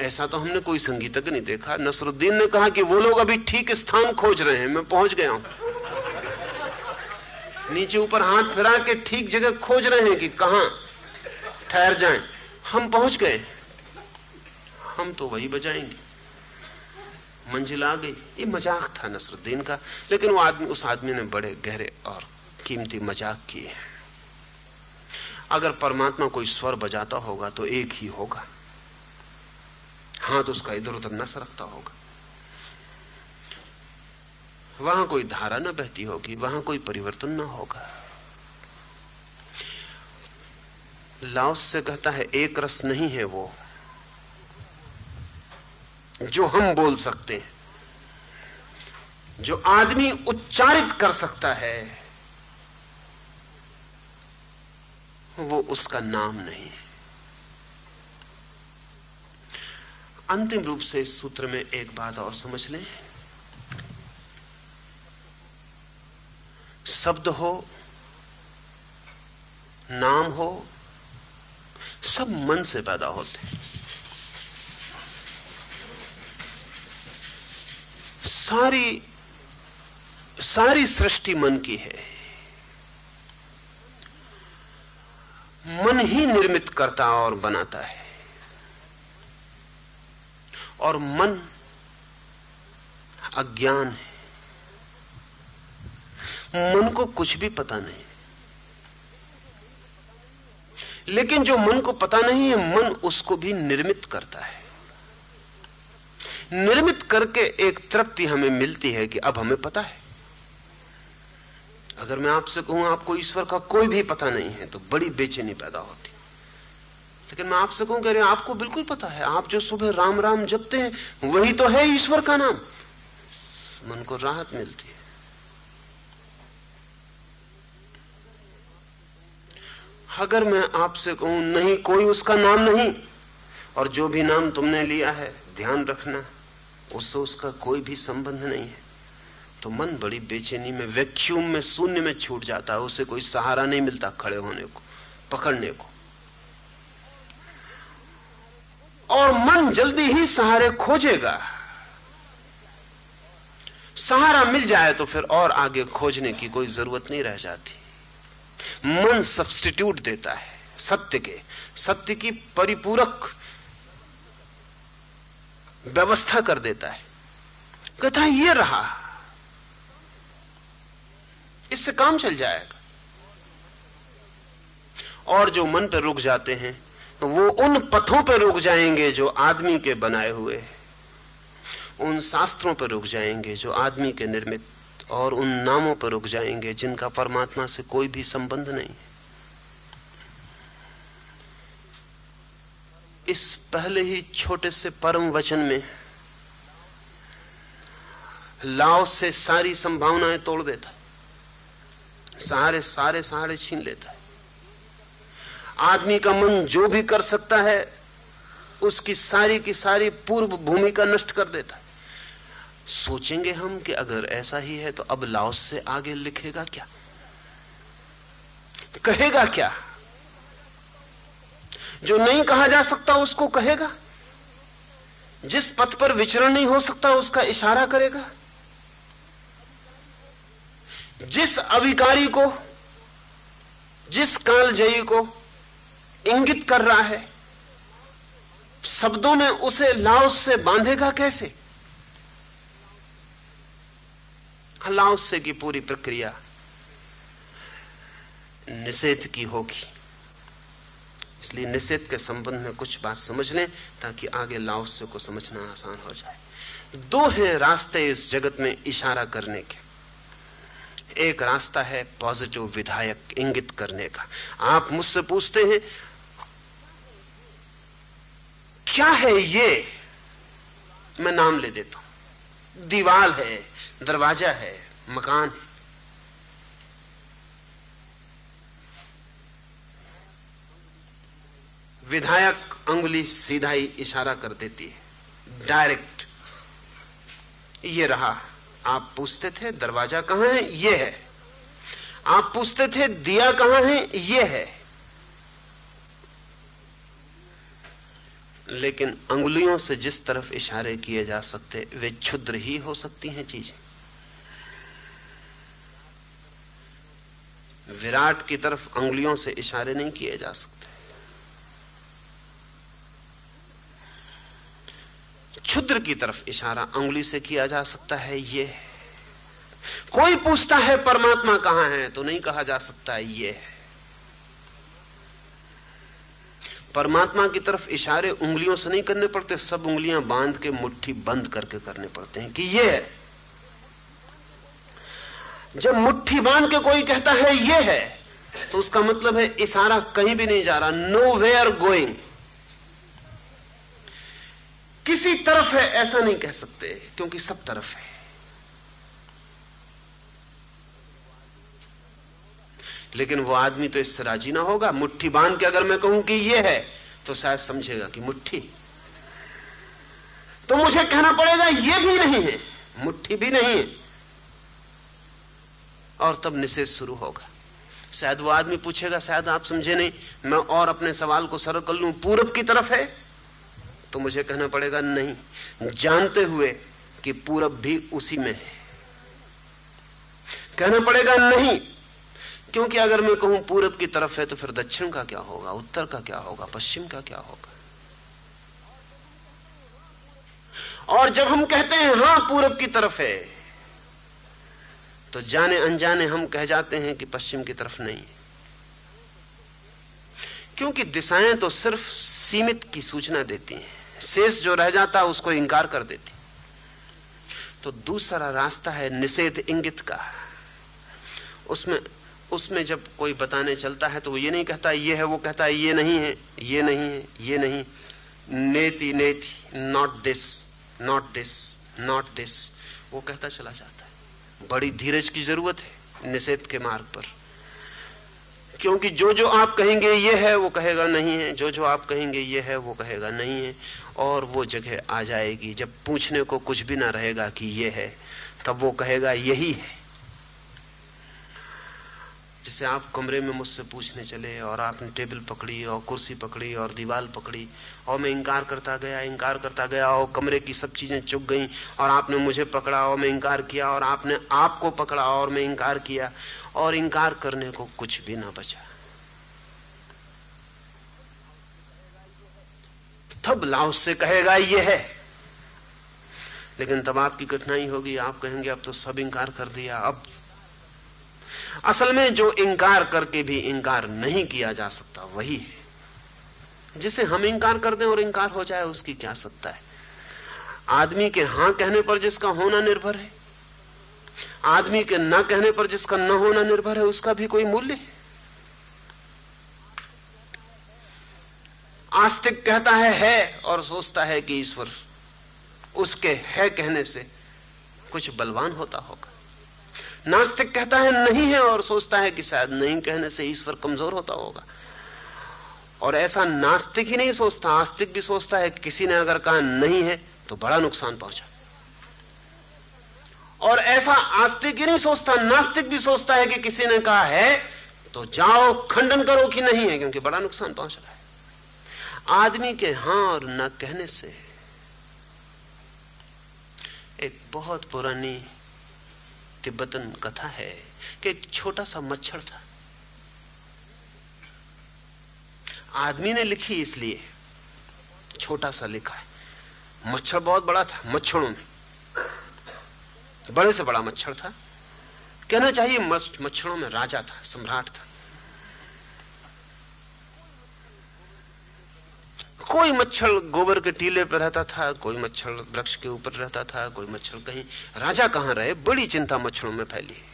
ऐसा तो हमने कोई संगीतज्ञ नहीं देखा। नसरुद्दीन ने कहा कि वो लोग अभी ठीक स्थान खोज रहे हैं, मैं पहुँच गया हूँ। नीचे ऊपर हाथ फिरा के ठीक जगह खोज रहे हैं कि कहा? ठहर जाएँ। हम पहुँच गए। हम तो वही बजाएँगे। मंजिल आ गई। ये मज़ाक था नसरुद्दीन का, लेकिन वो आदमी, उस आदमी ने बड़े गहरे और कीमती मज़ाक किए हैं। अगर परमात्मा कोई स्वर बजाता होगा तो एक ही होगा। हाथ उसका इधर उधर न सरकता होगा। वहाँ कोई धारा न बहती होगी, वहाँ कोई परिवर्तन न होगा। लाओस से कहता है, एक रस नहीं है वो। जो हम बोल सकते हैं, जो आदमी उच्चारित कर सकता है, वो उसका नाम नहीं है। अंतिम रूप से इस सूत्र में एक बात और समझ लें। शब्द हो, नाम हो, सब मन से पैदा होते हैं। सारी सारी सृष्टि मन की है। मन ही निर्मित करता और बनाता है। और मन अज्ञान है। मन को कुछ भी पता नहीं। लेकिन जो मन को पता नहीं है, मन उसको भी निर्मित करता है। निर्मित करके एक तृप्ति हमें मिलती है कि अब हमें पता है। अगर मैं आपसे कहूँ, आपको ईश्वर का कोई भी पता नहीं है तो बड़ी बेचैनी पैदा होती। लेकिन मैं आपसे कहूँ कह रहे आपको बिल्कुल पता है, आप जो सुबह राम राम जपते हैं, वही तो है ईश्वर का नाम। मन को राहत मिलती है। अगर मैं आपसे कहूँ, नहीं, कोई उसका नाम नहीं, और जो भी नाम तुमने लिया है, ध्यान रखना। उससे उसका कोई भी संबंध नहीं है। तो मन बड़ी बेचैनी में वैक्यूम में, शून्य में छूट जाता है। उसे कोई सहारा नहीं मिलता खड़े होने को, पकड़ने को। और मन जल्दी ही सहारे खोजेगा। सहारा मिल जाए तो फिर और आगे खोजने की कोई ज़रूरत नहीं रह जाती। मन सब्सटीट्यूट देता है, सत्य के। सत्य की परिपूरक व्यवस्था कर देता है। कहता है ये रहा, इससे काम चल जाएगा। और जो मन पर रुक जाते हैं तो वो उन पथों पर रुक जाएँगे जो आदमी के बनाए हुए हैं। उन शास्त्रों पर रुक जाएँगे जो आदमी के निर्मित और उन नामों पर रुक जाएँगे जिनका परमात्मा से कोई भी संबंध नहीं इस पहले ही छोटे से परम वचन में लाओ से सारी संभावनाएँ तोड़ देता सारे सारे सहारे छीन लेता है। आदमी का मन जो भी कर सकता है, उसकी सारी की सारी पूर्व भूमिका नष्ट कर देता है। सोचेंगे हम कि अगर ऐसा ही है तो अब लाओस से आगे लिखेगा क्या? कहेगा क्या? जो नहीं कहा जा सकता उसको कहेगा। जिस पथ पर विचरण नहीं हो सकता उसका इशारा करेगा। जिस अविकारी को, जिस कालजयी को इंगित कर रहा है, शब्दों में उसे लाओस से बांधेगा कैसे? लाओसे की पूरी प्रक्रिया निषेध की होगी। इसलिए निषेध के संबंध में कुछ बात समझ लें, ताकि आगे लाओस्य को समझना आसान हो जाए। दो हैं रास्ते इस जगत में इशारा करने के। एक रास्ता है पॉजिटिव विधायक इंगित करने का। आप मुझसे पूछते हैं, क्या है ये? मैं नाम ले देता हूँ। दीवाल है, दरवाज़ा है, मकान है। विधायक अंगुली सीधा ही इशारा कर देती है। डायरेक्ट ये रहा। आप पूछते थे, दरवाज़ा कहाँ है? ये है। आप पूछते थे, दिया कहाँ है? ये है। लेकिन अंगुलियों से जिस तरफ़ इशारे किए जा सकते, वे क्षुद्र ही हो सकती हैं चीज़ें। विराट की तरफ़ अंगुलियों से इशारे नहीं किए जा सकते। क्षुद्र की तरफ़ इशारा अंगुली से किया जा सकता है ये। कोई पूछता है, परमात्मा कहाँ है तो नहीं कहा जा सकता है ये। है परमात्मा की तरफ़ इशारे उंगलियों से नहीं करने पड़ते, सब उंगलियाँ बाँध के मुट्ठी बंद करके करने पड़ते हैं कि ये। है जब मुट्ठी बाँध के कोई कहता है ये है तो उसका मतलब है इशारा कहीं भी नहीं जा रहा नो वेयर गोइंग किसी तरफ़ है, ऐसा नहीं कह सकते, क्योंकि सब तरफ़ है। लेकिन वो आदमी तो इससे राज़ी ना होगा। मुट्ठी बाँध के अगर मैं कहूँ कि ये है तो शायद समझेगा कि मुट्ठी। तो मुझे कहना पड़ेगा, ये भी नहीं है, मुट्ठी भी नहीं है। और तब निषेध शुरू होगा। शायद वो आदमी पूछेगा, शायद आप समझे नहीं, मैं और अपने सवाल को सरल कर लू, पूरब की तरफ़ है तो मुझे कहना पड़ेगा, नहीं, जानते हुए कि पूरब भी उसी में है। कहना पड़ेगा, नहीं, क्योंकि अगर मैं कहूँ पूरब की तरफ़ है तो फिर दक्षिण का क्या होगा, उत्तर का क्या होगा, पश्चिम का क्या होगा? और जब हम कहते हैं, हाँ, पूरब की तरफ़ है तो जाने अनजाने हम कह जाते हैं कि पश्चिम की तरफ़ नहीं है। क्योंकि दिशाएँ तो सिर्फ़ सीमित की सूचना देती हैं। शेष जो रह जाता है उसको इंकार कर देती। तो दूसरा रास्ता है निषेध इंगित का। उसमें उसमें जब कोई बताने चलता है तो वो ये नहीं कहता, ये है, वो कहता है, ये नहीं है, ये नहीं है, ये नहीं। नेति नेति not this not this not this वो कहता चला जाता है। बड़ी धीरज की ज़रूरत है निषेध के मार्ग पर। क्योंकि जो जो आप कहेंगे ये है, वो कहेगा नहीं है। जो जो आप कहेंगे ये है, वो कहेगा नहीं है। और वो जगह आ जाएगी। जब पूछने को कुछ भी ना रहेगा कि ये है, तब वो कहेगा यही है। जैसे आप कमरे में मुझसे पूछने चले और आपने टेबल पकड़ी और कुर्सी पकड़ी और दीवार पकड़ी और मैं इंकार करता गया, इंकार करता गया और कमरे की सब चीज़ें चुक गई और आपने मुझे पकड़ा और मैं इंकार किया और आपने आपको पकड़ा और मैं इंकार किया। और इंकार करने को कुछ भी ना बचा। तब लाओ से कहेगा, ये है। लेकिन तब आपकी कठिनाई होगी। आप कहेंगे, अब तो सब इंकार कर दिया। अब असल में जो इंकार करके भी इंकार नहीं किया जा सकता, वही है। जिसे हम इंकार कर दें और इंकार हो जाए, उसकी क्या सत्ता है? आदमी के हाँ कहने पर जिसका होना निर्भर है आदमी के न कहने पर जिसका न होना निर्भर है, उसका भी कोई मूल्य आस्तिक कहता है है, और सोचता है कि ईश्वर, उसके है कहने से कुछ बलवान होता होगा। नास्तिक कहता है, नहीं है, और सोचता है कि शायद नहीं कहने से ईश्वर कमज़ोर होता होगा। और ऐसा नास्तिक ही नहीं सोचता, आस्तिक भी सोचता है, किसी ने अगर कहा नहीं है तो बड़ा नुकसान पहुँचा। और ऐसा आस्तिक ही नहीं सोचता, नास्तिक भी सोचता है कि किसी ने कहा है तो जाओ, खंडन करो कि नहीं है, क्योंकि बड़ा नुकसान पहुँच रहा है। आदमी के हाँ और न कहने से एक बहुत पुरानी तिब्बतन कथा है कि एक छोटा सा मच्छर था। आदमी ने लिखी इसलिए, छोटा सा लिखा है। मच्छर बहुत बड़ा था, मच्छरों में बड़े से बड़ा मच्छर था। कहना चाहिए मच्छरों में राजा था, सम्राट था। कोई मच्छर गोबर के टीले पर रहता था, कोई मच्छर वृक्ष के ऊपर रहता था, कोई मच्छर कहीं। राजा कहाँ रहे? बड़ी चिंता मच्छरों में फैली।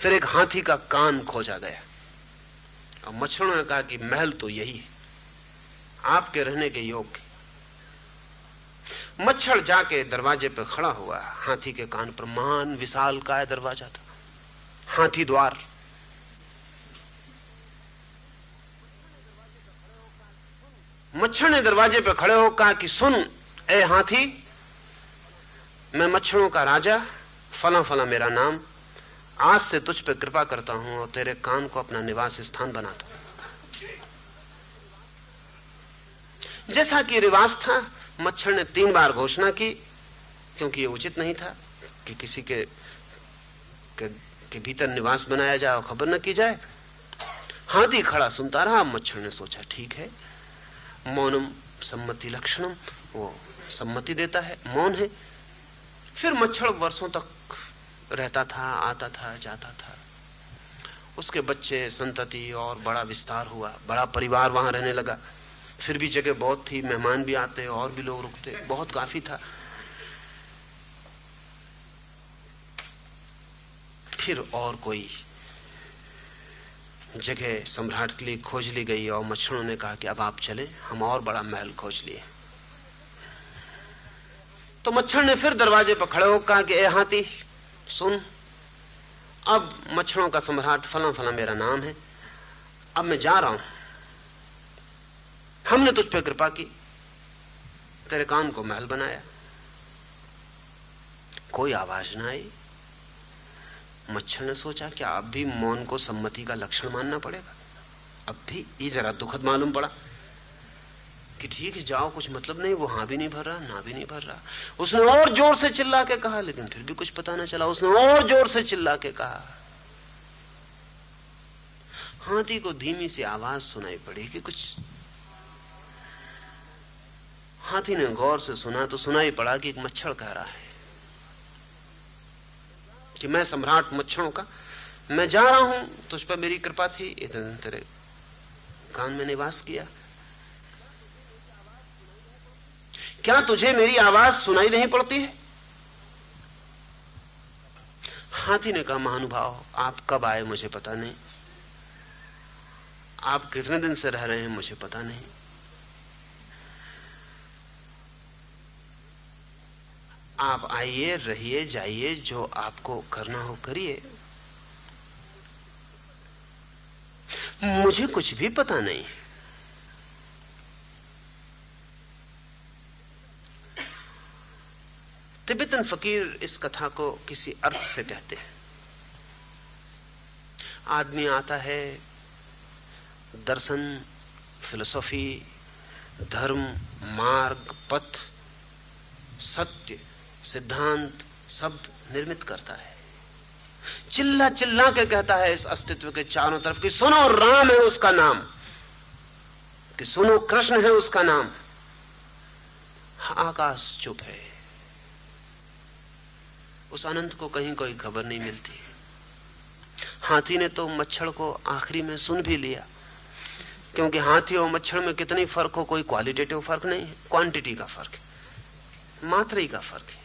फिर एक हाथी का कान खोजा गया। और मच्छरों ने कहा कि महल तो यही है। आपके रहने के योग्य। मच्छर जाके दरवाजे पर खड़ा हुआ। हाथी के कान पर महान विशाल का दरवाज़ा था हाथी द्वार। मच्छर ने दरवाजे पर खड़े हो कहा कि सुन, ए हाथी, मैं मच्छरों का राजा, फला फला मेरा नाम। आज से तुझ पे कृपा करता हूँ और तेरे कान को अपना निवास स्थान बनाता हूँ जैसा कि रिवाज था मच्छर ने तीन बार घोषणा की क्योंकि ये उचित नहीं था कि किसी के के, के भीतर निवास बनाया जाए और खबर न की जाए। हाथी खड़ा सुनता रहा मच्छर ने सोचा ठीक है। मौनम सम्मति लक्षणम वो सम्मति देता है मौन है। फिर मच्छर वर्षों तक रहता था आता था जाता था। उसके बच्चे संतति और बड़ा विस्तार हुआ बड़ा परिवार वहाँ रहने लगा। फिर भी जगह बहुत थी, मेहमान भी आते, और भी लोग रुकते। बहुत काफ़ी था। फिर और कोई जगह सम्राट के लिए खोज ली गई, और मच्छरों ने कहा कि अब आप चले, हम और बड़ा महल खोज लिए। तो मच्छर ने फिर दरवाजे पर खड़े होकर कहा कि, ए हाथी, सुन, अब मच्छरों का सम्राट फला फला मेरा नाम है। अब मैं जा रहा हूँ। हमने तुझ पर कृपा की। तेरे कान को महल बनाया। कोई आवाज़ ना आई। मच्छर ने सोचा कि अब भी मौन को सम्मति का लक्षण मानना पड़ेगा। अब भी ये जरा दुखद मालूम पड़ा कि ठीक है, जाओ, कुछ मतलब नहीं, वो हाँ भी नहीं भर रहा, ना भी नहीं भर रहा। उसने और ज़ोर से चिल्ला के कहा, लेकिन फिर भी कुछ पता ना चला। उसने और ज़ोर से चिल्ला के कहा। हाथी को धीमी सी आवाज़ सुनाई पड़ी कि कुछ हाथी ने गौर से सुना तो सुनाई पड़ा कि एक मच्छर कह रहा है कि मैं सम्राट मच्छरों का, मैं जा रहा हूँ, तुझ पर मेरी कृपा थी। इतने तेरे कान में निवास किया। क्या तुझे मेरी आवाज़ सुनाई नहीं पड़ती है? हाथी ने कहा, महानुभाव, आप कब आए मुझे पता नहीं। आप कितने दिन से रह रहे हैं मुझे पता नहीं। आप आइए, रहिए, जाइए, जो आपको करना हो करिए। मुझे कुछ भी पता नहीं। तिब्बतन फकीर इस कथा को किसी अर्थ से कहते हैं। आदमी आता है, दर्शन, फिलोसॉफी, धर्म, मार्ग, पथ, सत्य। सिद्धांत शब्द निर्मित करता है। चिल्ला चिल्ला के कहता है इस अस्तित्व के चारों तरफ़ कि सुनो, राम है उसका नाम। कि सुनो, कृष्ण है उसका नाम। आकाश चुप है। उस अनंत को कहीं कोई खबर नहीं मिलती। हाथी ने तो मच्छर को आखिरी में सुन भी लिया। क्योंकि हाथी और मच्छर में कितनी फ़र्क हो, कोई क्वालिटेटिव फ़र्क नहीं है। क्वांटिटी का फ़र्क है। मात्रा का फ़र्क है।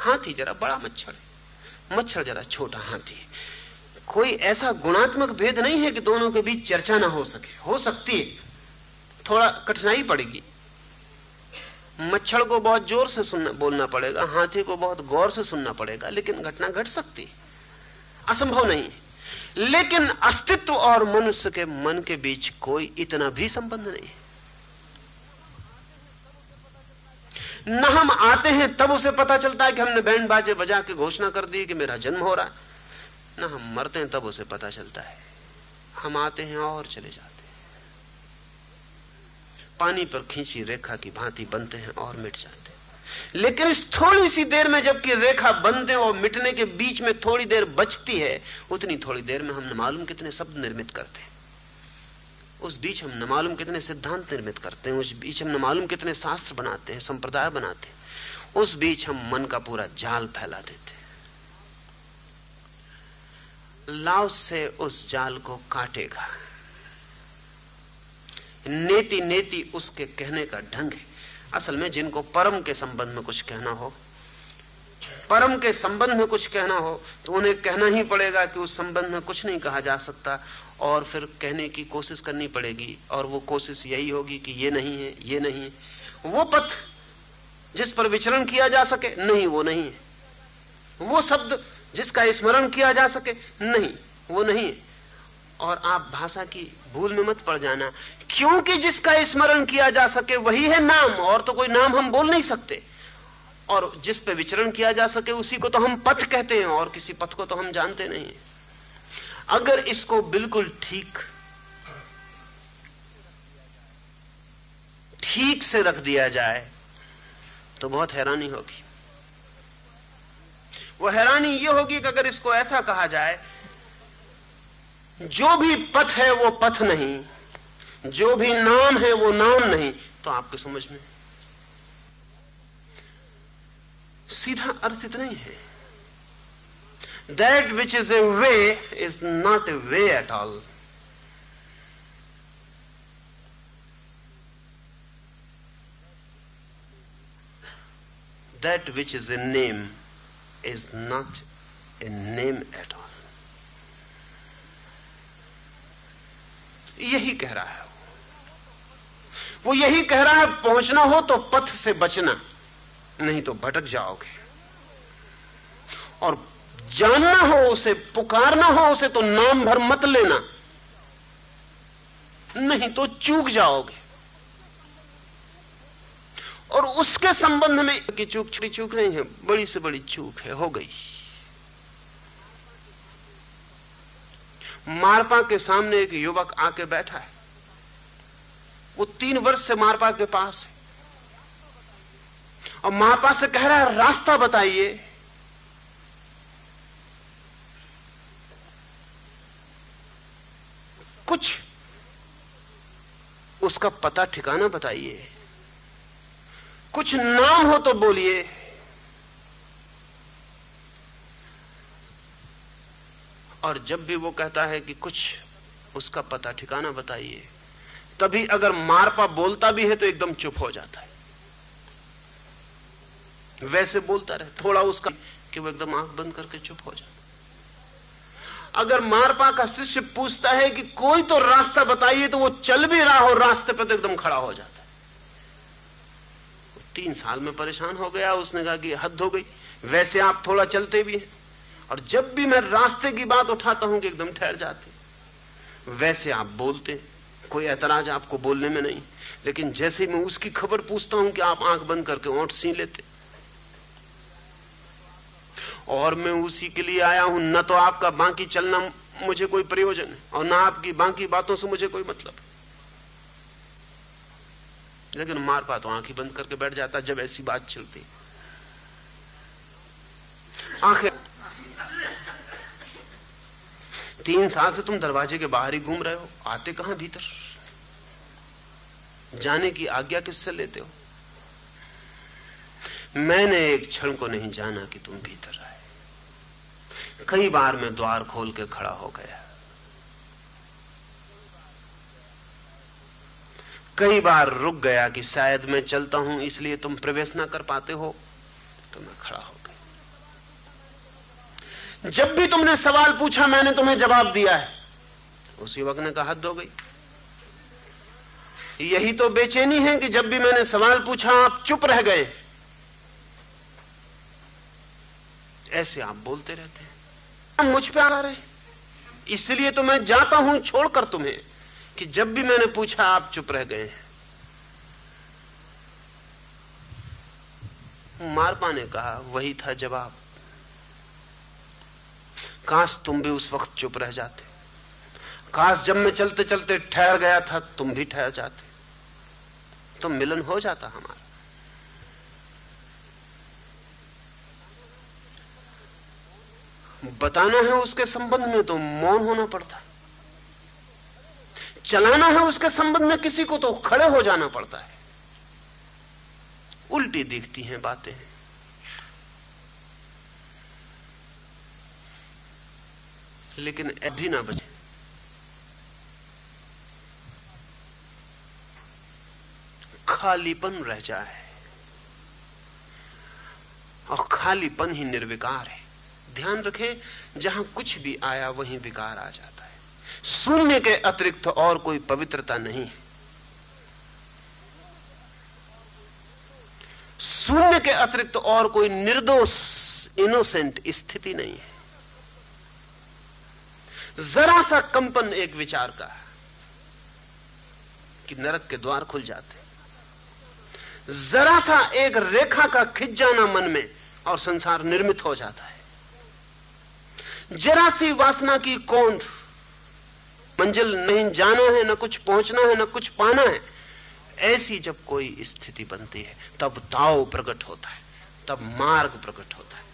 हाथी जरा बड़ा मच्छर मच्छर जरा छोटा हाथी कोई ऐसा गुणात्मक भेद नहीं है कि दोनों के बीच चर्चा ना हो सके। हो सकती है। थोड़ा कठिनाई पड़ेगी। मच्छर को बहुत ज़ोर से सुनना, बोलना पड़ेगा। हाथी को बहुत गौर से सुनना पड़ेगा, लेकिन घटना घट सकती असंभव नहीं है। लेकिन अस्तित्व और मनुष्य के मन के बीच कोई इतना भी संबंध नहीं न हम आते हैं, तब उसे पता चलता है कि हमने बैंड बाजे बजा के घोषणा कर दी कि मेरा जन्म हो रहा है। न हम मरते हैं, तब उसे पता चलता है। हम आते हैं और चले जाते हैं। पानी पर खींची रेखा की भांति बनते हैं और मिट जाते हैं। लेकिन इस थोड़ी सी देर में जबकि रेखा बनते और मिटने के बीच में थोड़ी देर बचती है, उतनी थोड़ी देर में हम मालूम कितने शब्द निर्मित करते हैं। उस बीच हम न मालूम कितने सिद्धांत निर्मित करते हैं, उस बीच हम न मालूम कितने शास्त्र बनाते हैं, संप्रदाय बनाते हैं, उस बीच हम मन का पूरा जाल फैला देते हैं। लाव से उस जाल को काटेगा। नेति नेति उसके कहने का ढंग है। असल में जिनको परम के संबंध में कुछ कहना हो परम के संबंध में कुछ कहना हो तो उन्हें कहना ही पड़ेगा कि उस संबंध में कुछ नहीं कहा जा सकता, और फिर कहने की कोशिश करनी पड़ेगी, और वो कोशिश यही होगी कि ये नहीं है, ये नहीं है। वो पथ जिस पर विचरण किया जा सके, नहीं, वो नहीं है। वो शब्द जिसका स्मरण किया जा सके, नहीं, वो नहीं है। और आप भाषा की भूल में मत पड़ जाना, क्योंकि जिसका स्मरण किया जा सके, वही है नाम, और तो कोई नाम हम बोल नहीं सकते। और जिस पे विचरण किया जा सके उसी को तो हम पथ कहते हैं, और किसी पथ को तो हम जानते नहीं अगर इसको बिल्कुल ठीक ठीक से रख दिया जाए तो बहुत हैरानी होगी। वो हैरानी ये होगी कि अगर इसको ऐसा कहा जाए, जो भी पथ है वो पथ नहीं, जो भी नाम है वो नाम नहीं तो आपके समझ में सीधा अर्थ इतना ही है। That which is a way is not a way at all that which is a name is not a name at all यही कह रहा है वो यही कह रहा है, पहुँचना हो तो पथ से बचना। नहीं तो भटक जाओगे। और जानना हो उसे, पुकारना हो उसे तो नाम भर मत लेना। नहीं तो चूक जाओगे। और उसके संबंध में कि चूक, छोटी चूक नहीं है, बड़ी से बड़ी चूक है, हो गई। मारपा के सामने एक युवक आके बैठा है। वो तीन वर्ष से मारपा के पास है। और मारपा से कह रहा है, रास्ता बताइए। कुछ उसका पता ठिकाना बताइए। कुछ नाम हो तो बोलिए। और जब भी वो कहता है कि कुछ उसका पता ठिकाना बताइए, तभी अगर मारपा बोलता भी है तो एकदम चुप हो जाता है। वैसे बोलता रहे, थोड़ा उसका कि वो एकदम आँख बंद करके चुप हो जाता अगर मारपा का शिष्य पूछता है कि कोई तो रास्ता बताइए तो वो चल भी रहा हो, रास्ते पर तो एकदम खड़ा हो जाता है। तीन साल में परेशान हो गया, उसने कहा कि हद हो गई। वैसे आप थोड़ा चलते भी हैं, और जब भी मैं रास्ते की बात उठाता हूँ कि एकदम ठहर जाते वैसे आप बोलते कोई ऐतराज आपको बोलने में नहीं, लेकिन जैसे मैं उसकी खबर पूछता हूँ कि आप आँख बंद करके ओंठ सी लेते और मैं उसी के लिए आया हूँ। न तो आपका बाकी चलना मुझे कोई प्रयोजन है, और न आपकी बाकी बातों से मुझे कोई मतलब। लेकिन मार पा तो आँखें बंद करके बैठ जाता जब ऐसी बात चलती। आँखें तीन साल से तुम दरवाजे के बाहर ही घूम रहे हो, आते कहाँ भीतर? जाने की आज्ञा किससे लेते हो? मैंने एक क्षण को नहीं जाना कि तुम भीतर आए। कई बार मैं द्वार खोल के खड़ा हो गया। कई बार रुक गया कि शायद मैं चलता हूँ, इसलिए तुम प्रवेश ना कर पाते हो तो मैं खड़ा हो गया। जब भी तुमने सवाल पूछा, मैंने तुम्हें जवाब दिया है। उसी वक्त ने कहा, हद हो गई। यही तो बेचैनी है कि जब भी मैंने सवाल पूछा, आप चुप रह गए। ऐसे आप बोलते रहते हैं। मुझ पे आ रहे इसलिए तो मैं जाता हूँ छोड़कर तुम्हें कि जब भी मैंने पूछा, आप चुप रह गए हैं। मारपा ने कहा, वही था जवाब। काश तुम भी उस वक्त चुप रह जाते। काश जब मैं चलते चलते ठहर गया था, तुम भी ठहर जाते। तो मिलन हो जाता हमारा। बताना है उसके संबंध में तो मौन होना पड़ता चलाना है उसके संबंध में किसी को तो खड़े हो जाना पड़ता है। उल्टी दिखती हैं बातें। लेकिन अभी ना बचे। खालीपन रह जाए। और खालीपन ही निर्विकार है। ध्यान रखें, जहाँ कुछ भी आया, वहीं विकार आ जाता है। शून्य के अतिरिक्त और कोई पवित्रता नहीं है। शून्य के अतिरिक्त और कोई निर्दोष इनोसेंट स्थिति नहीं है। जरा सा कंपन एक विचार का कि नरक के द्वार खुल जाते जरा सा एक रेखा का खिंच जाना मन में, और संसार निर्मित हो जाता है। जरा सी वासना की कौंध मंजिल नहीं जाना है, न कुछ पहुँचना है, न कुछ पाना है। ऐसी जब कोई स्थिति बनती है, तब ताव प्रकट होता है, तब मार्ग प्रकट होता है।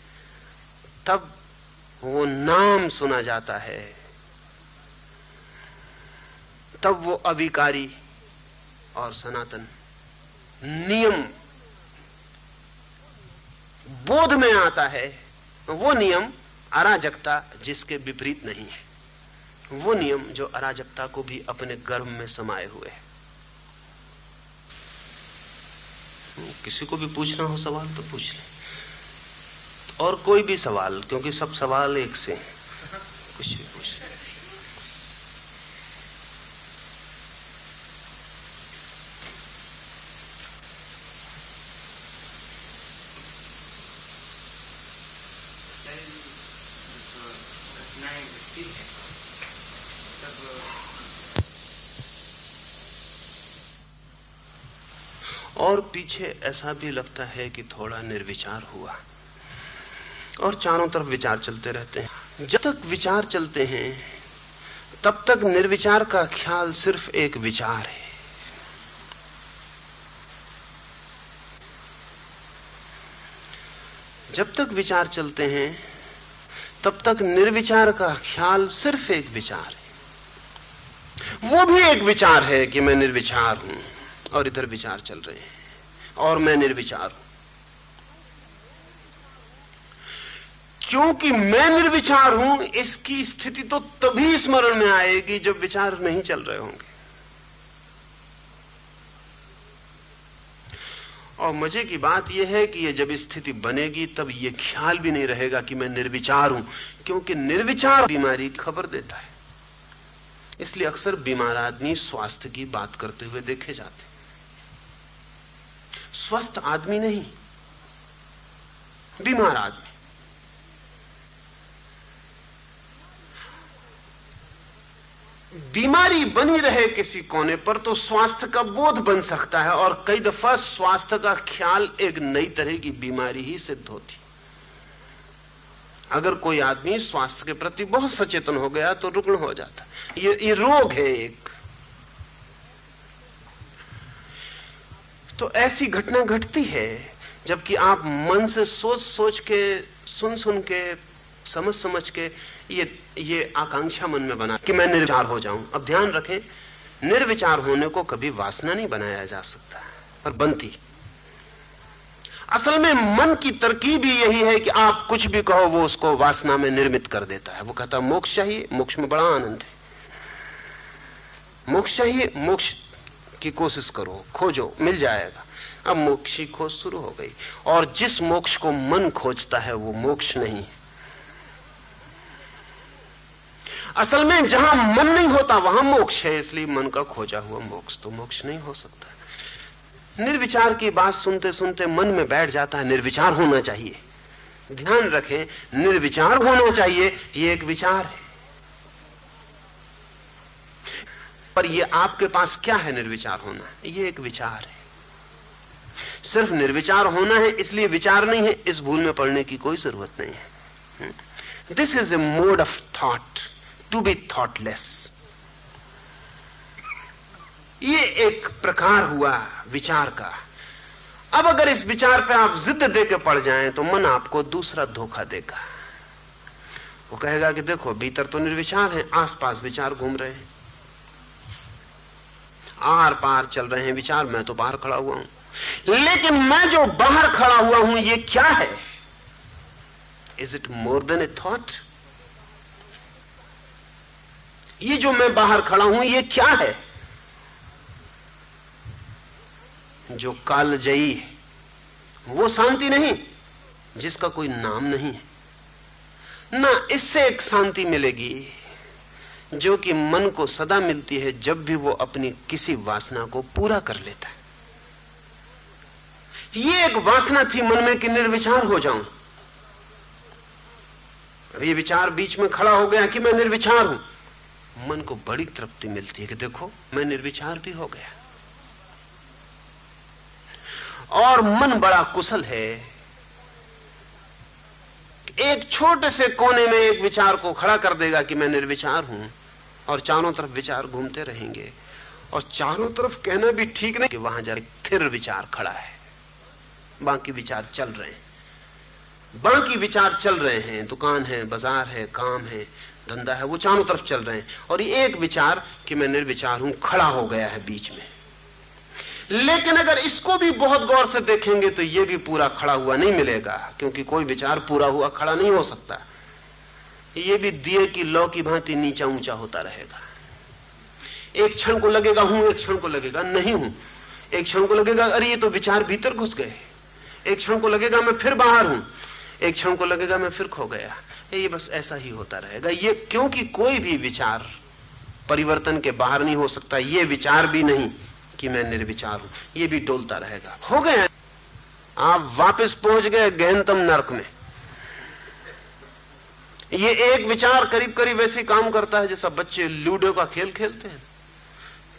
तब वो नाम सुना जाता है। तब वो अविकारी और सनातन नियम बोध में आता है। वो नियम अराजकता जिसके विपरीत नहीं है। वो नियम जो अराजकता को भी अपने गर्भ में समाये हुए है। किसी को भी पूछना हो सवाल तो पूछ ले। और कोई भी सवाल, क्योंकि सब सवाल एक से हैं। कुछ भी पूछ ले। पीछे ऐसा भी लगता है कि थोड़ा निर्विचार हुआ। और चारों तरफ़ विचार चलते रहते हैं। जब तक विचार चलते हैं, तब तक निर्विचार का ख्याल सिर्फ़ एक विचार है। जब तक विचार चलते हैं, तब तक निर्विचार का ख्याल सिर्फ़ एक विचार है। वो भी एक विचार है कि मैं निर्विचार हूँ और इधर विचार चल रहे हैं। और मैं निर्विचार हूँ। क्योंकि मैं निर्विचार हूँ, इसकी स्थिति तो तभी स्मरण में आएगी जब विचार नहीं चल रहे होंगे। और मज़े की बात यह है कि ये जब स्थिति बनेगी, तब यह ख्याल भी नहीं रहेगा कि मैं निर्विचार हूँ, क्योंकि निर्विचार बीमारी खबर देता है। इसलिए अक्सर बीमार आदमी स्वास्थ्य की बात करते हुए देखे जाते स्वस्थ आदमी नहीं, बीमार आदमी। बीमारी बनी रहे किसी कोने पर तो स्वास्थ्य का बोध बन सकता है, और कई दफ़ा स्वास्थ्य का ख्याल एक नई तरह की बीमारी ही सिद्ध होती। अगर कोई आदमी स्वास्थ्य के प्रति बहुत सचेतन हो गया तो रुग्ण हो जाता। ये ये रोग है एक। तो ऐसी घटना घटती है, जबकि आप मन से सोच सोच के सुन सुन के समझ समझ के, ये ये आकांक्षा मन में बना कि मैं निर्विचार हो जाऊँ। अब ध्यान रखें, निर्विचार होने को कभी वासना नहीं बनाया जा सकता, पर बनती। असल में मन की तरकीब ही यही है कि आप कुछ भी कहो, वो उसको वासना में निर्मित कर देता है। वो कहता मोक्ष चाहिए, मोक्ष में बड़ा आनंद है। मोक्ष चाहिए, मोक्ष की कोशिश करो, खोजो, मिल जाएगा। अब मोक्ष की खोज शुरू हो गई। और जिस मोक्ष को मन खोजता है, वो मोक्ष नहीं है। असल में जहाँ मन नहीं होता, वहाँ मोक्ष है, इसलिए मन का खोजा हुआ मोक्ष तो मोक्ष नहीं हो सकता। निर्विचार की बात सुनते सुनते मन में बैठ जाता है, निर्विचार होना चाहिए। ध्यान रखें, निर्विचार होना चाहिए, ये एक विचार है। पर ये आपके पास क्या है निर्विचार होना? ये एक विचार है। सिर्फ़ निर्विचार होना है, इसलिए विचार नहीं है, इस भूल में पड़ने की कोई ज़रूरत नहीं है। This is a mode of thought to be thoughtless ये एक प्रकार हुआ विचार का। अब अगर इस विचार पे आप जिद दे के पड़ जाएँ तो मन आपको दूसरा धोखा देगा। वो कहेगा कि देखो, भीतर तो निर्विचार है, आसपास विचार घूम रहे हैं। आर पार चल रहे हैं, विचार, मैं तो बाहर खड़ा हुआ हूँ। लेकिन मैं जो बाहर खड़ा हुआ हूँ, ये क्या है? Is it more than a thought ये जो मैं बाहर खड़ा हूँ, ये क्या है? जो काल जयी है, वो शांति नहीं, जिसका कोई नाम नहीं है। ना इससे एक शांति मिलेगी जो कि मन को सदा मिलती है जब भी वो अपनी किसी वासना को पूरा कर लेता है। ये एक वासना थी मन में कि निर्विचार हो जाऊँ। अब ये विचार बीच में खड़ा हो गया कि मैं निर्विचार हूँ। मन को बड़ी तृप्ति मिलती है कि देखो, मैं निर्विचार भी हो गया। और मन बड़ा कुशल है एक छोटे से कोने में एक विचार को खड़ा कर देगा कि मैं निर्विचार हूँ और चारों तरफ़ विचार घूमते रहेंगे और चारों तरफ़ कहना भी ठीक नहीं कि वहाँ जाके फिर विचार खड़ा है। बाकी विचार चल रहे हैं। बाकी विचार चल रहे हैं। दुकान है, बाज़ार है, काम है, धंधा है, वो चारों तरफ़ चल रहे हैं। और ये एक विचार कि मैं निर्विचार हूँ, खड़ा हो गया है बीच में। लेकिन अगर इसको भी बहुत गौर से देखेंगे तो ये भी पूरा खड़ा हुआ नहीं मिलेगा, क्योंकि कोई विचार पूरा हुआ खड़ा नहीं हो सकता। ये भी दिए की लौ की भांति नीचा ऊँचा होता रहेगा। एक क्षण को लगेगा, हूँ, एक क्षण को लगेगा, नहीं हूँ। एक क्षण को लगेगा, अरे, ये तो विचार भीतर घुस गए। एक क्षण को लगेगा, मैं फिर बाहर हूँ। एक क्षण को लगेगा, मैं फिर खो गया। ये बस ऐसा ही होता रहेगा। ये क्योंकि कोई भी विचार परिवर्तन के बाहर नहीं हो सकता, ये विचार भी नहीं। कि मैं निर्विचार हूँ। ये भी डोलता रहेगा। हो गए आप वापस पहुँच गए गहनतम नरक में। ये एक विचार करीब करीब ऐसे काम करता है, जैसा बच्चे लूडो का खेल खेलते हैं।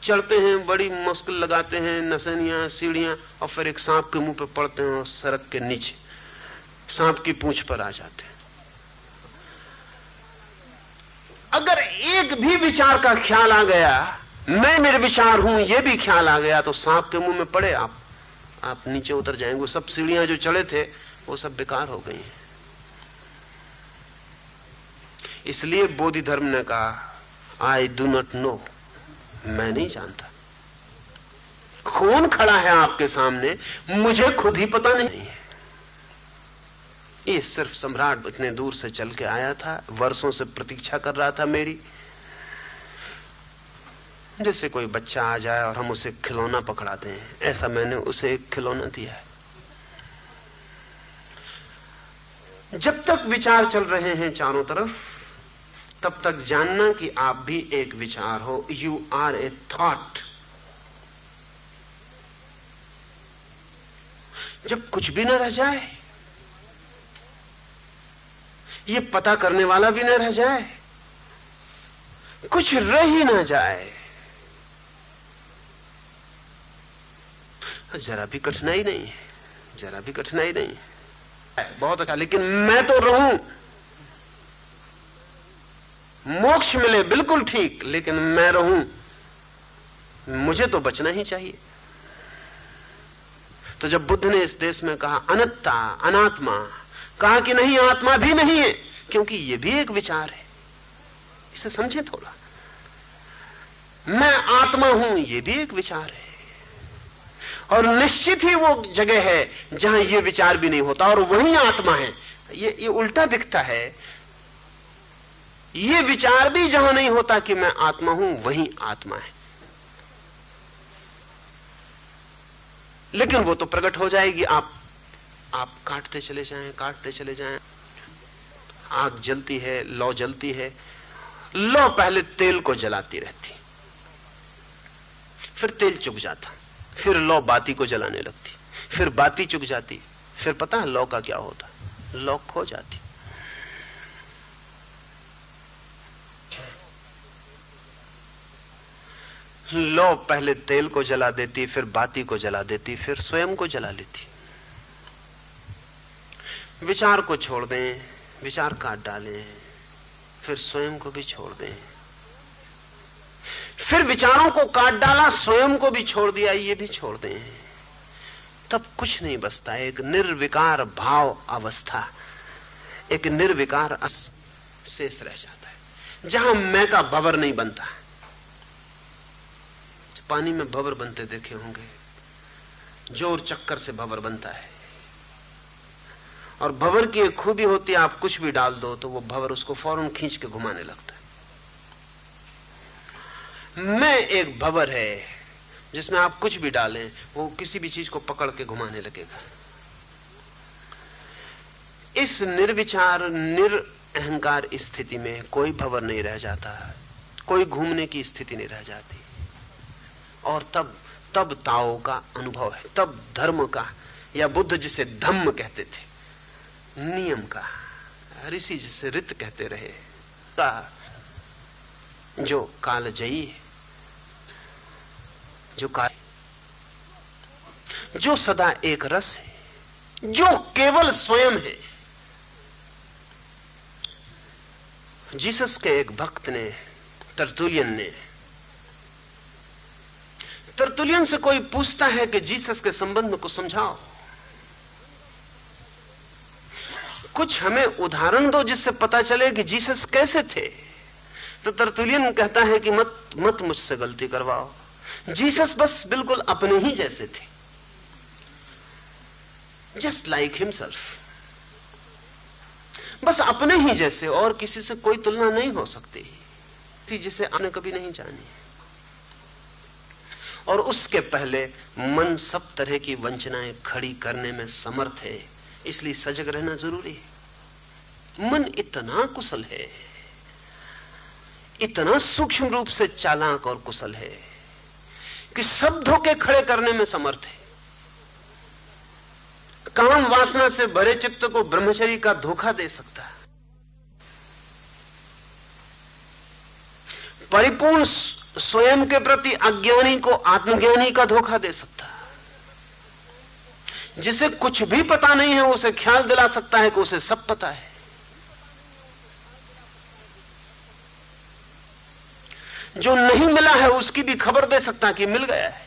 चढ़ते हैं, बड़ी मुश्किल लगाते हैं, नसनियाँ, सीढ़ियाँ, और फिर एक सांप के मुँह पे पड़ते हैं और सड़क के नीचे। सांप की पूंछ पर आ जाते हैं। अगर एक भी विचार का ख्याल आ गया मैं निर्विचार हूँ यह भी ख्याल आ गया तो सांप के मुँह में पड़े आप। आप नीचे उतर जाएँगे सब सीढ़ियाँ जो चढ़े थे, वो सब बेकार हो गई हैं। इसलिए बोधि धर्म ने कहा आई डू नॉट नो मैं नहीं जानता। कौन खड़ा है आपके सामने, मुझे खुद ही पता नहीं है। ये सिर्फ़ सम्राट इतने दूर से चल के आया था, वर्षों से प्रतीक्षा कर रहा था मेरी। जैसे कोई बच्चा आ जाए और हम उसे खिलौना पकड़ाते हैं। ऐसा मैंने उसे एक खिलौना दिया है। जब तक विचार चल रहे हैं चारों तरफ़, तब तक जानना कि आप भी एक विचार हो। यू आर ए थॉट जब कुछ भी न रह जाए, ये पता करने वाला भी न रह जाए, कुछ रह ही ना जाए जरा भी कठिनाई नहीं है जरा भी कठिनाई नहीं। है बहुत अच्छा लेकिन मैं तो रहूँ। मोक्ष मिले, बिल्कुल ठीक, लेकिन मैं रहूँ। मुझे तो बचना ही चाहिए। तो जब बुद्ध ने इस देश में कहा, अनत्ता, अनात्मा, कहा कि नहीं, आत्मा भी नहीं है, क्योंकि यह भी एक विचार है। इसे समझे थोड़ा। मैं आत्मा हूँ यह भी एक विचार है। और निश्चित ही वो जगह है जहाँ ये विचार भी नहीं होता, और वही आत्मा है। ये ये उल्टा दिखता है। ये विचार भी जहाँ नहीं होता कि मैं आत्मा हूँ, वही आत्मा है। लेकिन वो तो प्रकट हो जाएगी। आप आप काटते चले जाएँ, काटते चले जाएँ। आग जलती है, लौ जलती है। लौ पहले तेल को जलाती रहती। फिर तेल चुक जाता। फिर लौ बाती को जलाने लगती। फिर बाती चुक जाती। फिर पता है लौ का क्या होता? लौ खो जाती। लौ पहले तेल को जला देती, फिर बाती को जला देती, फिर स्वयं को जला लेती। विचार को छोड़ दें, विचार काट डालें, फिर स्वयं को भी छोड़ दें। फिर विचारों को काट डाला, स्वयं को भी छोड़ दिया, ये भी छोड़ दें। तब कुछ नहीं बचता। एक निर्विकार भाव अवस्था, एक निर्विकार शेष रह जाता है। जहाँ मैं का भवर नहीं बनता। पानी में भवर बनते देखे होंगे। ज़ोर चक्कर से भवर बनता है। और भवर की एक खूबी होती है, आप कुछ भी डाल दो तो वो भवर उसको फ़ौरन खींच के घुमाने लगता मैं एक भवर है, जिसमें आप कुछ भी डालें, वो किसी भी चीज़ को पकड़ के घुमाने लगेगा। इस निर्विचार निर अहंकार स्थिति में कोई भवर नहीं रह जाता, कोई घूमने की स्थिति नहीं रह जाती। और तब तब ताओ का अनुभव है, तब धर्म का, या बुद्ध जिसे धम्म कहते थे, नियम का, ऋषि जिसे रित कहते रहे, का, जो कालजयी है जो काल जो सदा एक रस है, जो केवल स्वयं है। जीसस के एक भक्त ने, तरतुलियन ने, तरतुलियन से कोई पूछता है कि जीसस के संबंध को समझाओ। कुछ हमें उदाहरण दो जिससे पता चले कि जीसस कैसे थे। तो तरतुलियन कहता है कि मत मत मुझसे गलती करवाओ। जीसस बस बिल्कुल अपने ही जैसे थे। जस्ट लाइक हिमसेल्फ बस अपने ही जैसे, और किसी से कोई तुलना नहीं हो सकती। थी जिसे आपने कभी नहीं जानी। और उसके पहले मन सब तरह की वंचनाएँ खड़ी करने में समर्थ है, इसलिए सजग रहना ज़रूरी है। मन इतना कुशल है, इतना सूक्ष्म रूप से चालाक और कुशल है कि सब धोखे खड़े करने में समर्थ है। काम वासना से भरे चित्त को ब्रह्मचरी का धोखा दे सकता है। परिपूर्ण स्वयं के प्रति अज्ञानी को आत्मज्ञानी का धोखा दे सकता है। जिसे कुछ भी पता नहीं है, उसे ख्याल दिला सकता है कि उसे सब पता है। जो नहीं मिला है उसकी भी खबर दे सकता कि मिल गया है।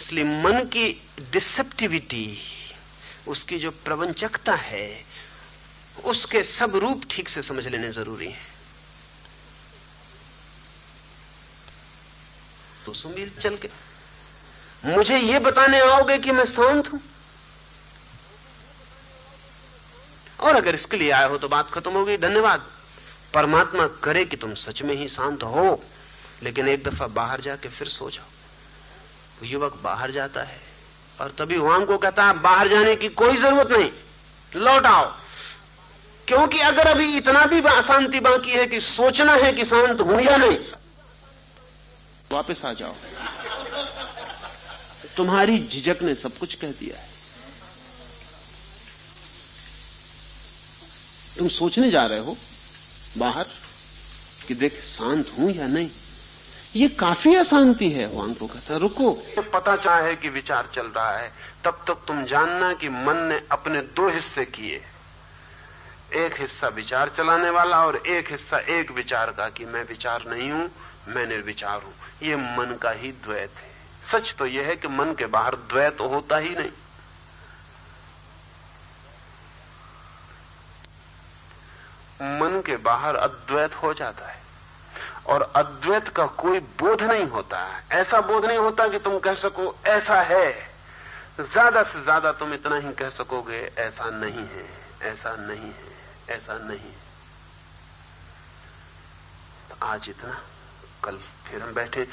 इसलिए मन की डिसेप्टिविटी उसकी जो प्रवंचकता है, उसके सब रूप ठीक से समझ लेने ज़रूरी है। तो सुमील चल के। मुझे यह बताने आओगे कि मैं शांत हूँ? और अगर इसके लिए आए हो तो बात खत्म हो गई धन्यवाद। परमात्मा करे कि तुम सच में ही शांत हो, लेकिन एक दफ़ा बाहर जाके फिर सो जाओ। युवक बाहर जाता है, और तभी वहाँ को कहता है बाहर जाने की कोई ज़रूरत नहीं, लौट आओ। क्योंकि अगर अभी इतना भी अशांति बाकी है कि सोचना है कि शांत हूँ या नहीं, वापस आ जाओ। तुम्हारी झिझक ने सब कुछ कह दिया है। तुम सोचने जा रहे हो बाहर कि देख, शांत हूँ या नहीं? ये काफ़ी अशांति है। वांग को कहता, रुको। पता चाहे कि विचार चल रहा है, तब तक तुम जानना कि मन ने अपने दो हिस्से किए। एक हिस्सा विचार चलाने वाला और एक हिस्सा एक विचार का कि मैं विचार नहीं हूँ, मैं निर्विचार हूँ। ये मन का ही द्वैत है। सच तो यह है कि मन के बाहर द्वैत होता ही नहीं। मन के बाहर अद्वैत हो जाता है। और अद्वैत का कोई बोध नहीं होता। है ऐसा बोध नहीं होता कि तुम कह सको, ऐसा है। ज़्यादा से ज़्यादा तुम इतना ही कह सकोगे, ऐसा नहीं है, ऐसा नहीं है, ऐसा नहीं है। तो आज इतना, कल फिर हम बैठे।